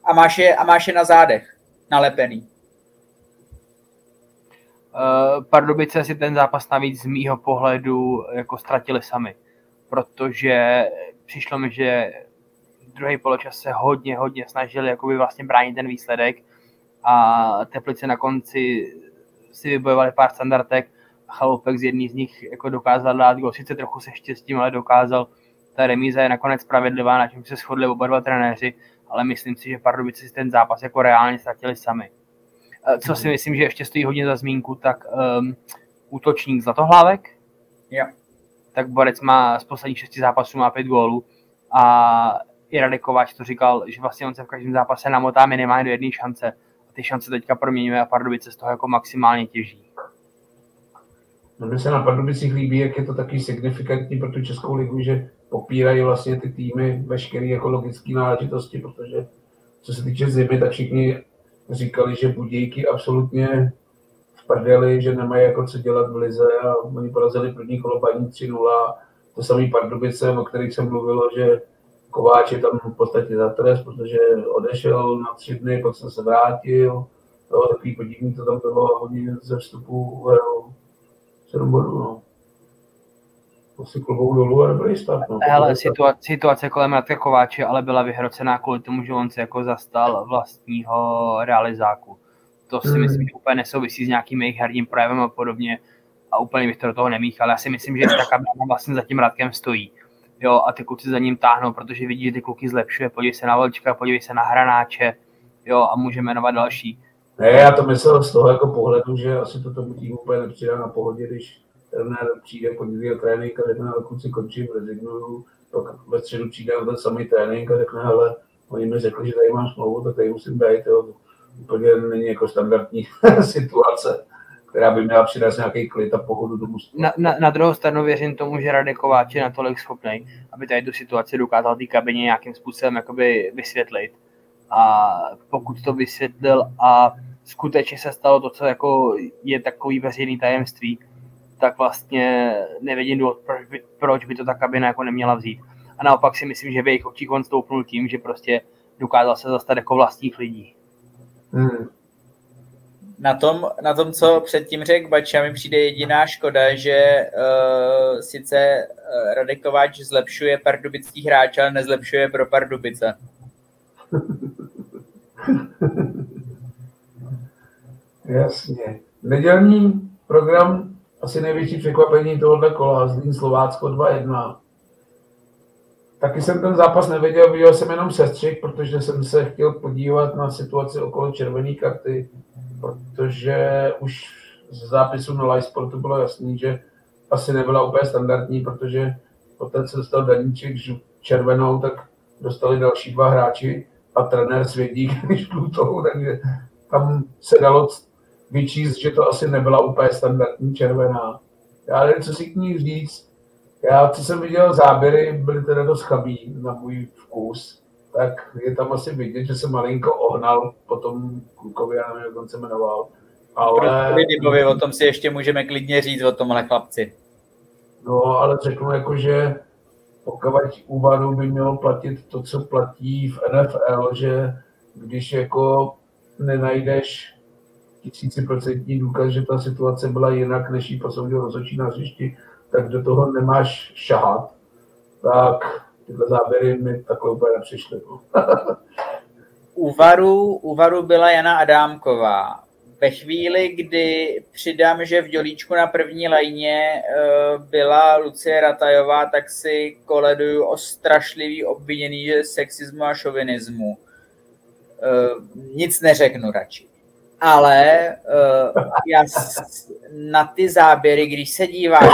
A máš je, a máš je na zádech, nalepený. Uh, Pardubice si ten zápas navíc z mýho pohledu jako ztratili sami, protože přišlo mi, že druhý poločas se hodně, hodně snažili jakoby vlastně bránit ten výsledek a Teplice na konci si vybojovali pár standardek a Chaloupek z jedný z nich jako dokázal dát gol, sice trochu se štěstím, ale dokázal. Ta remíza je nakonec spravedlivá, na čem se shodli oba dva trenéři, ale myslím si, že Pardubice si ten zápas jako reálně ztratili sami. Co si myslím, že ještě stojí hodně za zmínku, tak um, útočník Zlatohlávek, jo. tak Borec má z posledních šesti zápasů má pět gólů, a i Radek Kováč to říkal, že vlastně on se v každém zápase namotá minimálně do jedné šance ty šance teďka proměňuje a Pardubice z toho jako maximálně těží. No, mně se na Pardubicích líbí, jak je to taky signifikantní pro tu Českou ligu, že popírají vlastně ty týmy veškeré jako logické náležitosti, protože co se týče zimy, tak všichni říkali, že Budějky absolutně v prdeli, že nemají jako co dělat v lize a oni porazili první kolo paní 3-0. To samý Pardubice, o kterých jsem mluvilo, že Kováč je tam v podstatě za trest, protože odešel na tři dny, pak jsem se vrátil. To takový podivný to tam bylo oni ze vstupu 7 bodů. No asi klubou dolů a dobrý start. No. Hele, situace, situace kolem Radka Kováče ale byla vyhrocená kvůli tomu, že on se jako zastal vlastního realizáku. To si hmm. myslím, že úplně nesouvisí s nějakým jejich herním projevem a podobně a úplně bych to do toho nemíchal. Já si myslím, že ta kabina vlastně za tím Radkem stojí. Jo, a ty kluci za ním táhnou, protože vidí, že ty kluky zlepšuje. Podívej se na Volčka, podívej se na Hranáče, jo, a může jmenovat další. Ne, já to myslel z toho jako pohledu, že asi to tomu týmu úplně nepřidá na pohodě, když trenér přijde pondělí a trénink a řekne, kluci končím, rezignuju, pak ve středu přijde ten samý trénink a řekne, ale oni mi řekli, že tady mám smlouvu, tak tady musím být, jo. Úplně není jako standardní situace která by měla přinést nějaký klid a pohodu do Na, na, na, druhou stranu věřím tomu, že Radek Kováč je natolik schopný, aby tady tu situaci dokázal té kabině nějakým způsobem jakoby vysvětlit. A pokud to vysvětlil a skutečně se stalo to, co jako je takový veřejný tajemství, tak vlastně nevidím důvod, proč by, proč by to ta kabina jako neměla vzít. A naopak si myslím, že by jejich očích on stoupnul tím, že prostě dokázal se zastat jako vlastních lidí. Hmm. Na tom, na tom, co předtím řekl Bača, mi přijde jediná škoda, že uh, sice uh, zlepšuje pardubický hráč, ale nezlepšuje pro Pardubice. Jasně. Nedělní program asi největší překvapení tohohle kola, Zlín Slovácko 2-1. Taky jsem ten zápas neviděl, viděl jsem jenom sestřih, protože jsem se chtěl podívat na situaci okolo červené karty, protože už z zápisu na Live Sportu bylo jasný, že asi nebyla úplně standardní, protože poté, co dostal Daníček červenou, tak dostali další dva hráči a trenér Svědík, když žlutou, takže tam se dalo vyčíst, že to asi nebyla úplně standardní červená. Já nevím, co si k ní říct. Já, co jsem viděl záběry, byly teda dost chabý na můj vkus, tak je tam asi vidět, že se malinko ohnal po tom klukovi, já nevím, jak on se jmenoval. Ale... Dibovi, o tom si ještě můžeme klidně říct, o tomhle chlapci. No, ale řeknu jako, že pokud úvadu by mělo platit to, co platí v NFL, že když jako nenajdeš tisíciprocentní důkaz, že ta situace byla jinak, než ji posoudil rozhodčí na hřišti, tak do toho nemáš šahat, tak tyhle záběry mi takhle úplně nepřišly. No. u, varu, u varu byla Jana Adámková. Ve chvíli, kdy přidám, že v dělíčku na první lajně eh, byla Lucie Ratajová, tak si koleduju o strašlivý obviněný že sexismu a šovinismu. Eh, nic neřeknu radši ale uh, já na ty záběry, když se díváš,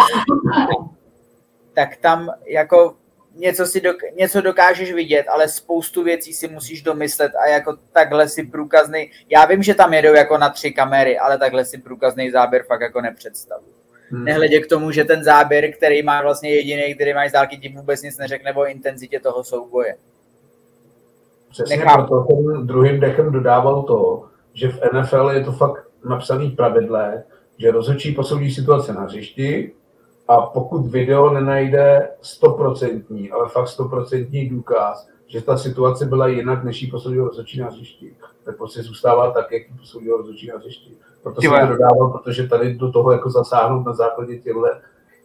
tak tam jako něco, si dok- něco dokážeš vidět, ale spoustu věcí si musíš domyslet a jako takhle si průkazný, já vím, že tam jedou jako na tři kamery, ale takhle si průkazný záběr fakt jako nepředstavuju. Hmm. Nehledě k tomu, že ten záběr, který má vlastně jediný, který má z dálky, ti vůbec nic neřekne o intenzitě toho souboje. Přesně Nechám. proto ten druhým dechem dodával to, že v NFL je to fakt napsaný pravidle, že rozhodčí posoudí situace na hřišti a pokud video nenajde stoprocentní, ale fakt stoprocentní důkaz, že ta situace byla jinak, než ji posoudil rozhodčí na hřišti, tak prostě zůstává tak, jak ji posoudil rozhodčí na hřišti. Proto jsem to dodával, protože tady do toho jako zasáhnout na základě těchto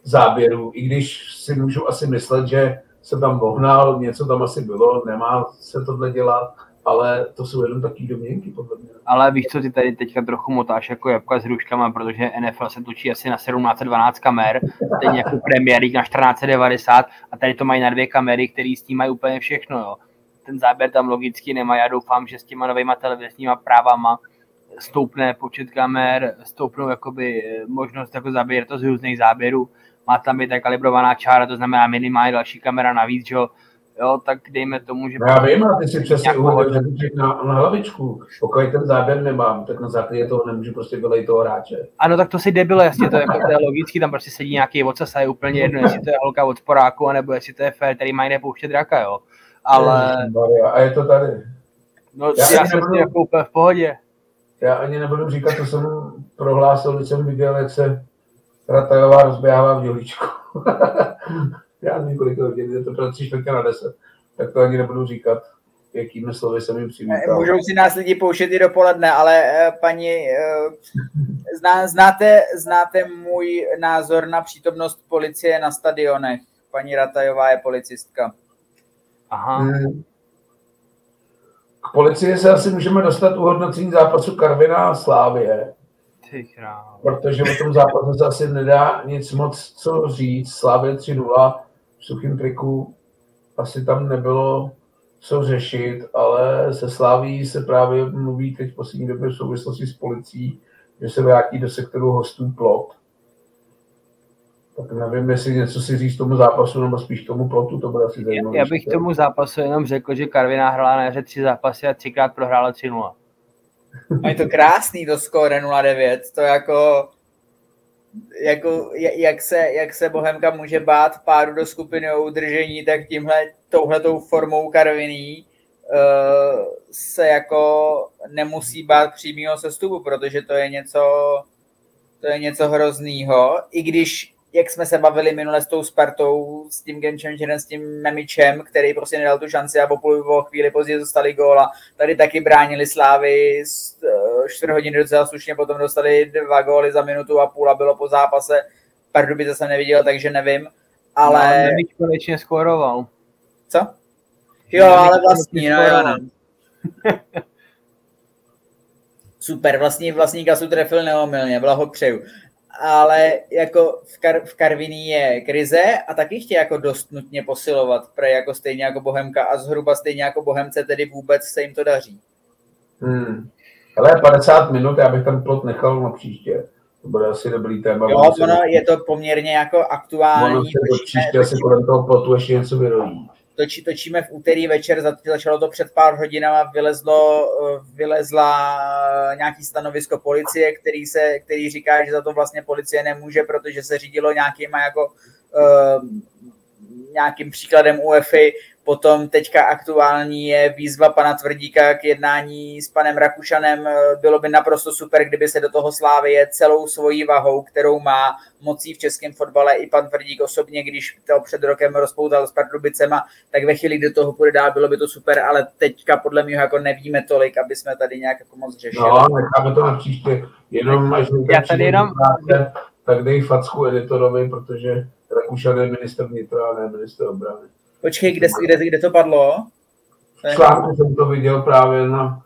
záběrů, i když si můžu asi myslet, že se tam vohnal, něco tam asi bylo, nemá se tohle dělat, ale to jsou jenom takové domněnky, podle mě. Ale víš, co ty tady teďka trochu motáš jako jabka s hruškama, protože NFL se točí asi na 1712 kamer, stejně jako League na 1490 a tady to mají na dvě kamery, které s tím mají úplně všechno. Jo. Ten záběr tam logicky nemá, já doufám, že s těma novýma televizníma právama stoupne počet kamer, stoupnou jakoby možnost jako zabírat to z různých záběrů, má tam být tak kalibrovaná čára, to znamená minimálně další kamera navíc, že jo, jo, tak dejme tomu, že... No já vím, a ty si přesně uvedl na, na hlavičku. Pokud ten záběr nemám, tak na základě toho nemůžu prostě vylejt toho hráče. Ano, tak to si debile, jasně, to je, jako, to je logický, tam prostě sedí nějaký vocas a je úplně jedno, jestli to je holka od sporáku, anebo jestli to je fér, který mají nepouštět draka, jo. Ale... A je to tady. No, já, já jsem nebudu, jako úplně v pohodě. Já ani nebudu říkat, co jsem prohlásil, když jsem viděl, jak se Ratajová rozběhává v dělíčku. já nevím, kolik hodin, je to pro tři čtvrtě na deset. Tak to ani nebudu říkat, jakými slovy jsem jim přivítal. Můžou si nás lidi pouštět i dopoledne, ale uh, paní, uh, zná, znáte, znáte můj názor na přítomnost policie na stadionech. Paní Ratajová je policistka. Aha. Hmm. K policii se asi můžeme dostat u hodnocení zápasu Karvina a Slávě. Protože o tom zápase se asi nedá nic moc co říct. Slávě 3-0 v suchým triku asi tam nebylo co řešit, ale se Sláví se právě mluví teď v poslední době v souvislosti s policií, že se vrátí do sektoru hostů plot. Tak nevím, jestli něco si říct tomu zápasu, nebo spíš tomu plotu, to bude asi zajímavé. Já bych tomu zápasu jenom řekl, že Karviná hrála na jaře tři zápasy a třikrát prohrála 3-0. A je to krásný, to skóre 0-9, to jako, jako jak, se, jak se Bohemka může bát pádu do skupiny o udržení, tak tímhle, touhletou formou Karviní uh, se jako nemusí bát přímého sestupu, protože to je něco, to je něco hroznýho, i když jak jsme se bavili minule s tou Spartou, s tím changerem, s tím Memičem, který prostě nedal tu šanci a po chvíli později dostali góla. Tady taky bránili Slávy, eh, čtvrt hodiny docela slušně, potom dostali dva góly za minutu a půl a bylo po zápase. Pardubice jsem neviděl, takže nevím. Ale... No, Memič konečně skóroval. Co? Jo, ale vlastní, no jo, no. Super, vlastní, vlastní kasu trefil neomylně, blahopřeju ale jako v, Kar- v Karviní je krize a taky chtějí jako dost nutně posilovat, pre jako stejně jako Bohemka a zhruba stejně jako Bohemce, tedy vůbec se jim to daří. Hmm. Ale 50 minut, já bych ten plot nechal na příště. To bude asi dobrý téma. Jo, ono je to poměrně jako aktuální. Ono se příště asi kolem toho plotu ještě něco vyrojí točí, točíme v úterý večer, začalo to před pár hodinama, vylezlo, eh, vylezla nějaký stanovisko policie, který, se, který říká, že za to vlastně policie nemůže, protože se řídilo nějakýma jako uh, nějakým příkladem UEFI, Potom teďka aktuální je výzva pana Tvrdíka k jednání s panem Rakušanem. Bylo by naprosto super, kdyby se do toho Slávie celou svojí vahou, kterou má mocí v českém fotbale i pan Tvrdík osobně, když to před rokem rozpoutal s Pardubicema, tak ve chvíli, kdy toho půjde dál, bylo by to super, ale teďka podle mě jako nevíme tolik, aby jsme tady nějak jako moc řešili. No, necháme to na příště. Jenom až Já tady jenom... Práce, tak dej facku editorovi, protože Rakušan je minister vnitra a ne minister obrany. Počkej, kde, kde, kde to padlo? V článku jsem to viděl právě na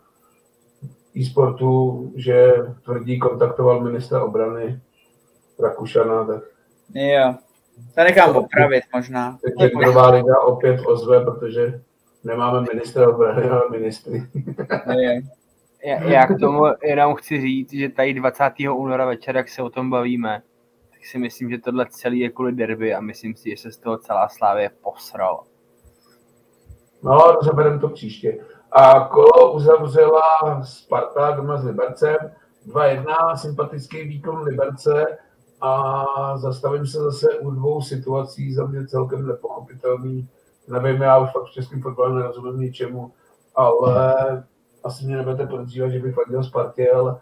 e-sportu, že tvrdí kontaktoval ministra obrany Rakušana, tak... Jo, to nechám opravit možná. Takže nová liga opět ozve, protože nemáme ministra obrany, ale ministry. já, já k tomu jenom chci říct, že tady 20. února večer, jak se o tom bavíme, tak si myslím, že tohle celý je kvůli derby a myslím si, že se z toho celá Slávě posrala. No, rozebereme to příště. A kolo uzavřela Sparta doma s Libercem. 2-1, sympatický výkon Liberce a zastavím se zase u dvou situací, za mě celkem nepochopitelný. Nevím, já už fakt v českém fotbalu nerozumím ničemu, ale asi mě nebudete podezřívat, že bych fandil Spartě, ale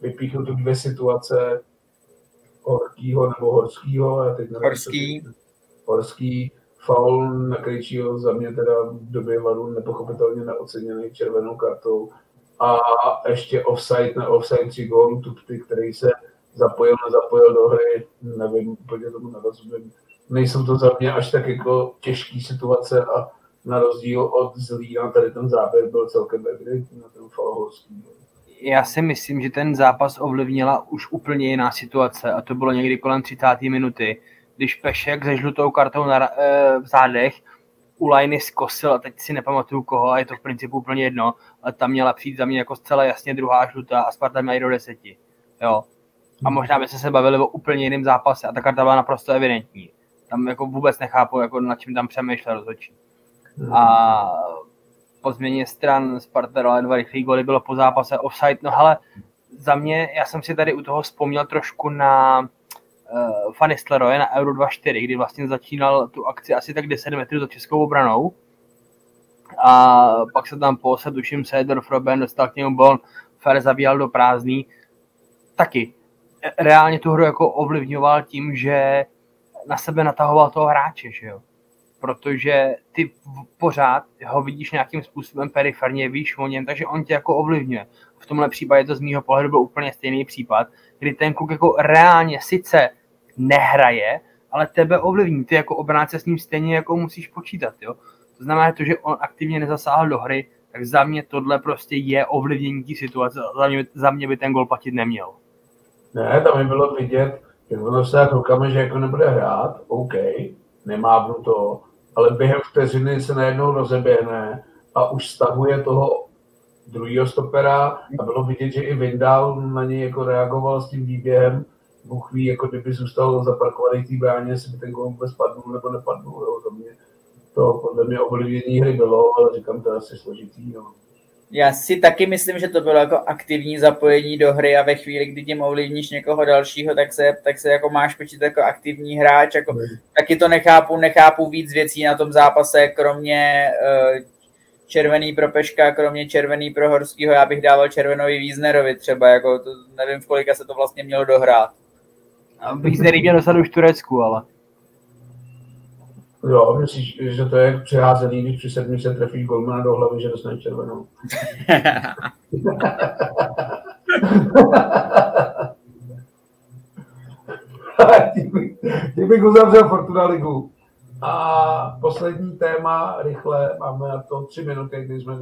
vypíchnu tu dvě situace Horkýho nebo Horskýho. Já teď nevím, Horský. Horský faul na Krejčího za mě teda v době varu nepochopitelně neoceněný červenou kartou a ještě offside na offside tři gólů Tupty, který se zapojil, nezapojil do hry, nevím, úplně tomu nerozumím. Nejsou to za mě až tak jako těžké situace a na rozdíl od Zlína tady ten záběr byl celkem evidentní na ten Falhorský. Já si myslím, že ten zápas ovlivnila už úplně jiná situace a to bylo někdy kolem 30. minuty, když Pešek se žlutou kartou na, e, v zádech u Lajny zkosil a teď si nepamatuju koho a je to v principu úplně jedno, ale tam měla přijít za mě jako zcela jasně druhá žlutá a Sparta měla do deseti. Jo. A možná by se bavili o úplně jiném zápase a ta karta byla naprosto evidentní. Tam jako vůbec nechápu, jako nad čím tam přemýšlel rozhodčí. A po změně stran Sparta dala dva rychlý goly, bylo po zápase offside. No ale za mě, já jsem si tady u toho vzpomněl trošku na uh, Fanny Stleroy na Euro 2.4, kdy vlastně začínal tu akci asi tak 10 metrů za českou obranou. A pak se tam po tuším, Seedorf Robben dostal k němu bol, Fer zabíjal do prázdný. Taky reálně tu hru jako ovlivňoval tím, že na sebe natahoval toho hráče, že jo protože ty pořád ho vidíš nějakým způsobem periferně, víš o něm, takže on tě jako ovlivňuje. V tomhle případě to z mýho pohledu byl úplně stejný případ, kdy ten kluk jako reálně sice nehraje, ale tebe ovlivní. Ty jako obránce s ním stejně jako musíš počítat. Jo? To znamená, to, že on aktivně nezasáhl do hry, tak za mě tohle prostě je ovlivnění té situace. Za mě, za mě by ten gol platit neměl. Ne, tam mi bylo vidět, jak ono se tak rukama, že jako nebude hrát, OK, nemá to, ale během vteřiny se najednou rozeběhne a už stahuje toho druhého stopera a bylo vidět, že i Vindal na něj jako reagoval s tím výběhem. Bůh ví, jako kdyby zůstal zaparkovaný té bráně, jestli by ten gol vůbec padnul nebo nepadnul. Jo. To, mě, to podle mě ovlivnění hry bylo, ale říkám, to je asi složitý. No. Já si taky myslím, že to bylo jako aktivní zapojení do hry a ve chvíli, kdy tím ovlivníš někoho dalšího, tak se, tak se jako máš počít jako aktivní hráč. Jako, mm. taky to nechápu, nechápu víc věcí na tom zápase, kromě uh, červený pro Peška, kromě červený pro Horskýho, já bych dával červenovi Wiesnerovi třeba, jako to, nevím, v kolika se to vlastně mělo dohrát. Wiesner měl dostat už v Turecku, ale. Jo, myslíš, že to je přiházený, když při sedmi se trefíš golmana do hlavy, že dostane červenou. tím, bych uzavřel Fortuna Ligu. A poslední téma, rychle, máme na to tři minuty, když jsme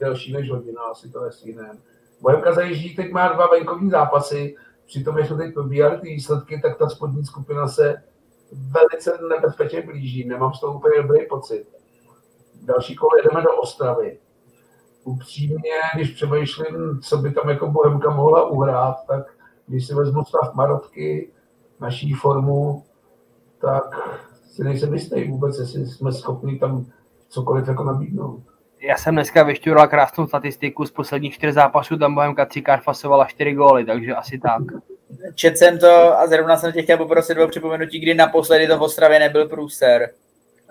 delší než hodina, asi to nestíneme. Bohemka zajíždí, teď má dva venkovní zápasy, přitom, když teď probíhali ty výsledky, tak ta spodní skupina se velice nebezpečně blíží, nemám z toho úplně dobrý pocit. Další kolo jedeme do Ostravy. Upřímně, když přemýšlím, co by tam jako Bohemka mohla uhrát, tak když si vezmu stav Marotky, naší formu, tak si nejsem jistý vůbec, jestli jsme schopni tam cokoliv jako nabídnout. Já jsem dneska vyšťural krásnou statistiku z posledních čtyř zápasů, tam Bohemka třikrát fasovala čtyři góly, takže asi tak. Čet jsem to a zrovna jsem tě chtěl poprosit o připomenutí, kdy naposledy to v Ostravě nebyl průser.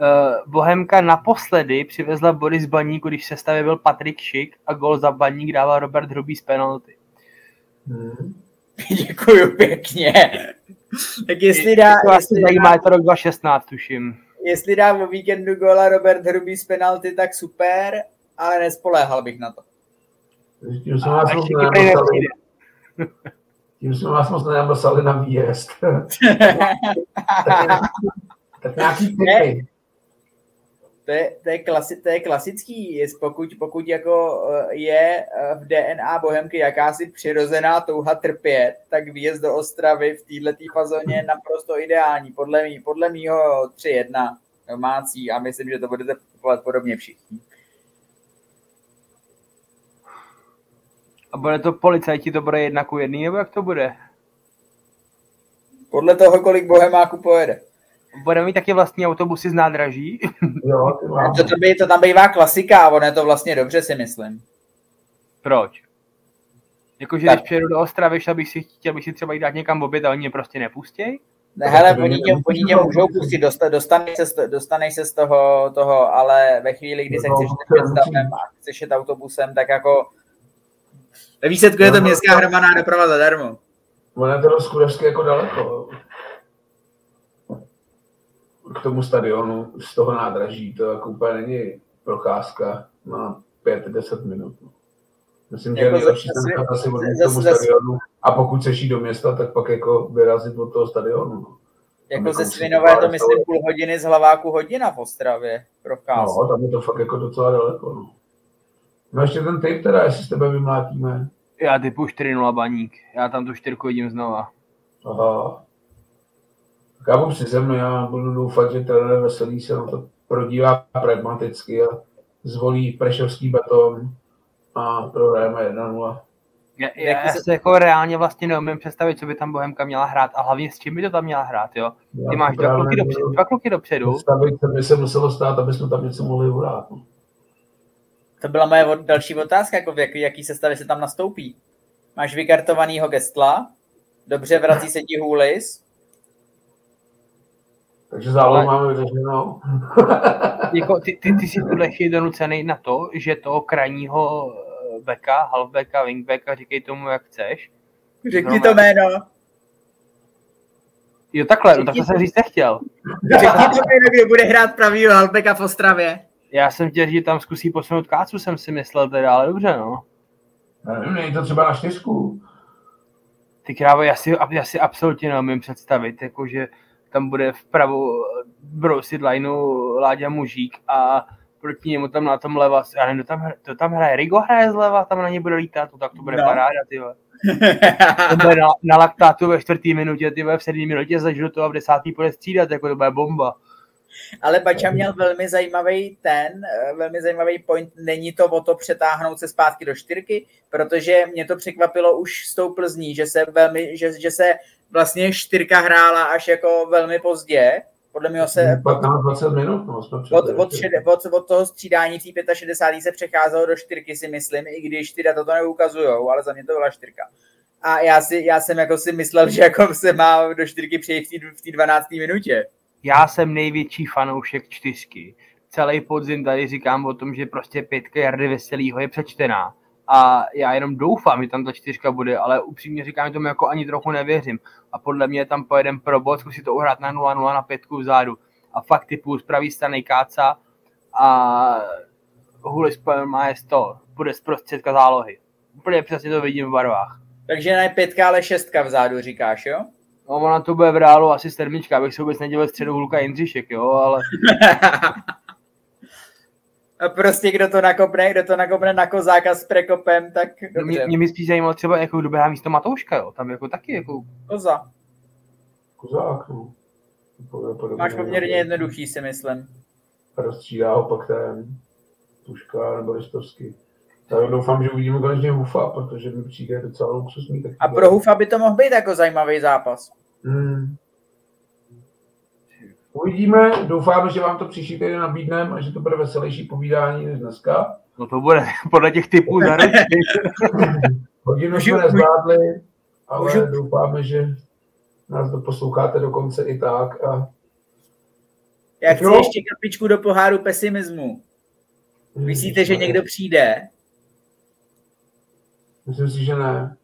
Uh, Bohemka naposledy přivezla Boris Baník, když se stavě byl Patrik Šik a gol za Baník dával Robert Hrubý z penalty. Hmm. Děkuju pěkně. tak jestli dá... To jestli zajímá, je to rok 2016, tuším. Jestli dá o víkendu gola Robert Hrubý z penalty, tak super, ale nespoléhal bych na to. Tím jsem vás moc tím jsme vás moc nenamlsali na výjezd. tak, tak nějaký typy. To je, to, je klasi, to je klasický, pokud, pokud jako eh, je eh, v DNA Bohemky jakási přirozená touha trpět, tak výjezd do Ostravy v této fazóně je naprosto ideální. Podle, mý, podle mýho 3-1 domácí a myslím, že to budete kupovat podobně všichni. A bude to policajti, to bude jedna ku jedný, nebo jak to bude? Podle toho, kolik Bohemáku pojede. Budeme mít taky vlastní autobusy z nádraží. Jo, to, to, by, to tam bývá klasika a ono je to vlastně dobře, si myslím. Proč? Jakože když přijedu do Ostravy, šel bych si, chtěl bych si třeba jít dát někam oběd a oni mě prostě nepustějí? Ne, hele, oni tě, oni tě můžou pustit, dostaneš se, dostaneš se z toho, toho, ale ve chvíli, kdy se chceš stavem a chceš jet autobusem, tak jako ve výsledku je to městská hromadná doprava zadarmo. Ono je to dost jako daleko k tomu stadionu z toho nádraží, to jako úplně není procházka na 5-10 minut. Myslím, že jako je nejlepší ten asi od tomu stadionu a pokud se do města, tak pak jako vyrazit od toho stadionu. No. Jako ze Svinové to myslím půl hodiny z Hlaváku hodina v Ostravě procházka. No, tam je to fakt jako docela daleko. No. No ještě ten typ teda, jestli s tebe vymlátíme. Já typu 4-0 baník. Já tam tu čtyřku vidím znova. Aha. Já budu si zemnou, já budu doufat, že trenér Veselý se na to prodívá pragmaticky a zvolí prešovský beton a prohrajeme 1-0. Já, já, já si jako reálně vlastně neumím představit, co by tam Bohemka měla hrát a hlavně s čím by to tam měla hrát, jo? Ty máš dva kluky, dopředu, dva kluky dopředu. Představit, co by se muselo stát, aby jsme tam něco mohli hrát. No. To byla moje další otázka, jako v jaký, jaký sestavě se tam nastoupí. Máš vykartovanýho Gestla, dobře vrací se ti Hulis. Takže zálohu Ale... máme vyřešenou. jako, ty, ty, ty jsi tuhle chvíli donucený na to, že toho krajního eh, beka, halfbacka, wingbacka, říkej tomu, jak chceš. Řekni to jméno. Jo, takhle, no tak to jsem říct nechtěl. Řekni to jméno, kdo bude hrát pravýho halfbacka v Ostravě. Já jsem chtěl, že tam zkusí posunout kácu, jsem si myslel teda, ale dobře, no. Nevím, není to třeba na čtyřku. Ty krávo, já si, já si absolutně neumím představit, jakože tam bude vpravo brousit lineu Láďa Mužík a proti němu tam na tom leva, já nevím, to tam, to tam hraje, Rigo hraje zleva, tam na ně bude lítat, to tak to bude no. paráda, ty to bude na, na, laktátu ve čtvrtý minutě, ty v sedmý minutě zažil to a v desátý bude střídat, jako to bude bomba. Ale Bača měl velmi zajímavý ten, eh, velmi zajímavý point, není to o to přetáhnout se zpátky do čtyřky, protože mě to překvapilo už s tou Plzní, že se velmi, že, že se vlastně čtyřka hrála až jako velmi pozdě, podle mě se... 15-20 minut, no, jsme od, od, od, od, toho střídání té 65. se přecházelo do čtyřky, si myslím, i když ty data to neukazují, ale za mě to byla čtyřka. A já, si, já jsem jako si myslel, že jako se má do čtyřky přejít v té 12. minutě já jsem největší fanoušek čtyřky. Celý podzim tady říkám o tom, že prostě pětka Jardy Veselýho je přečtená. A já jenom doufám, že tam ta čtyřka bude, ale upřímně říkám, že tomu jako ani trochu nevěřím. A podle mě tam pojedem pro bod, zkusit to uhrát na 0-0 na pětku vzadu. A fakt typu z pravý strany káca a Hulis má je to, bude z prostředka zálohy. Úplně přesně to vidím v barvách. Takže ne pětka, ale šestka vzadu, říkáš, jo? No, ona to bude v reálu asi termička, abych se vůbec nedělal středu Hulka Jindřišek, jo, ale... A prostě kdo to nakopne, kdo to nakopne na kozáka s prekopem, tak dobře. Mě, mě mi spíš zajímalo třeba, jako kdo běhá místo Matouška, jo, tam jako taky jako... Koza. Kozák, no. Podobně, Máš poměrně jednoduchý, si myslím. Rozstřídá ho pak ten Tuška nebo Ristovský. Tak doufám, že uvidíme konečně Hufa, protože mi přijde docela luxusní. Tak a pro Hufa by to mohl být jako zajímavý zápas. Hmm. Uvidíme, doufáme, že vám to příští týden nabídneme a že to bude veselější povídání než dneska. No to bude podle těch typů za Hodinu jsme nezvládli, ale můžu... doufáme, že nás to posloucháte dokonce i tak. A... Já chci no? ještě kapičku do poháru pesimismu. Myslíte, že někdo přijde Myslím si, že ne.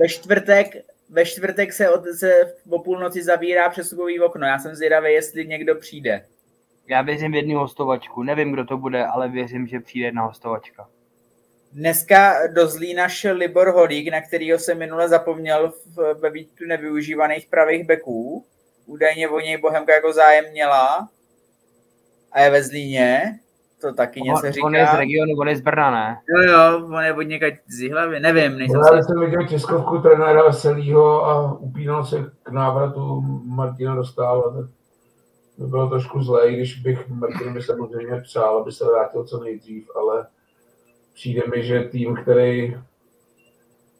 Ve čtvrtek, ve čtvrtek se, od, se o půlnoci zavírá přestupový okno. Já jsem zvědavý, jestli někdo přijde. Já věřím v jednu hostovačku. Nevím, kdo to bude, ale věřím, že přijde jedna hostovačka. Dneska do Zlína šel Libor Holík, na kterého se minule zapomněl ve výtu nevyužívaných pravých beků. Údajně o něj Bohemka jako zájem měla a je ve Zlíně to taky něco on, říká. On je z regionu, on je z Brna, ne? Jo, jo, on je od někať z Jihlavy, nevím. Nejsem Já jsem viděl českovku trenéra Veselýho a upínal se k návratu Martina Dostála, tak to bylo trošku zlé, když bych Martinovi samozřejmě přál, aby se vrátil co nejdřív, ale přijde mi, že tým, který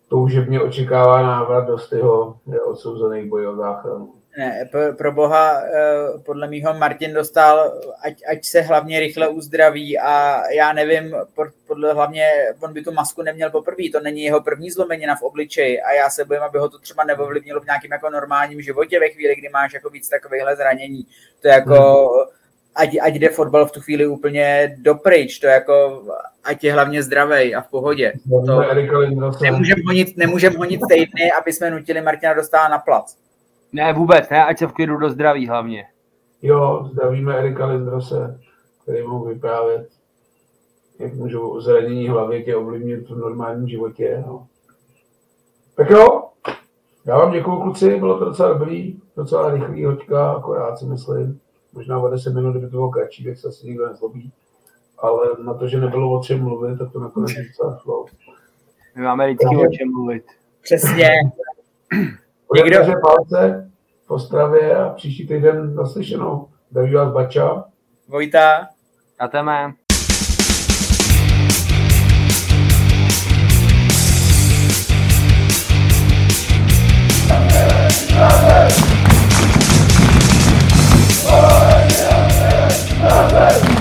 toužebně očekává návrat do Styho, je odsouzený o záchranu. Ne, pro, pro boha, eh, podle mýho Martin dostal, ať, ať se hlavně rychle uzdraví a já nevím, podle hlavně, on by tu masku neměl poprvé, to není jeho první zlomenina v obličeji a já se bojím, aby ho to třeba neovlivnilo v nějakém jako normálním životě ve chvíli, kdy máš jako víc takovýchhle zranění. To je jako, hmm. ať, ať jde fotbal v tu chvíli úplně dopryč, to je jako, ať je hlavně zdravý a v pohodě. To nemůžeme honit, nemůžem honit týdny, aby jsme nutili Martina dostat na plac. Ne, vůbec ne, ať se v klidu do zdraví hlavně. Jo, zdravíme Erika Lindrose, který mohu vyprávět, jak můžou zranění hlavy tě ovlivnit v normálním životě. No. Tak jo, já vám děkuju kluci, bylo to docela dobrý, docela rychlý hoďka, akorát si myslím. Možná o 10 minut, kdyby to bylo kratší, tak se asi nikdo nezlobí. Ale na to, že nebylo o čem mluvit, tak to nakonec docela šlo. My máme vždycky o čem mluvit. Přesně. Někde... Někdo... palce v Ostravě a příští týden naslyšenou. Zdraví vás Bača. Vojta. A Teme. Nothing! Nothing! Nothing!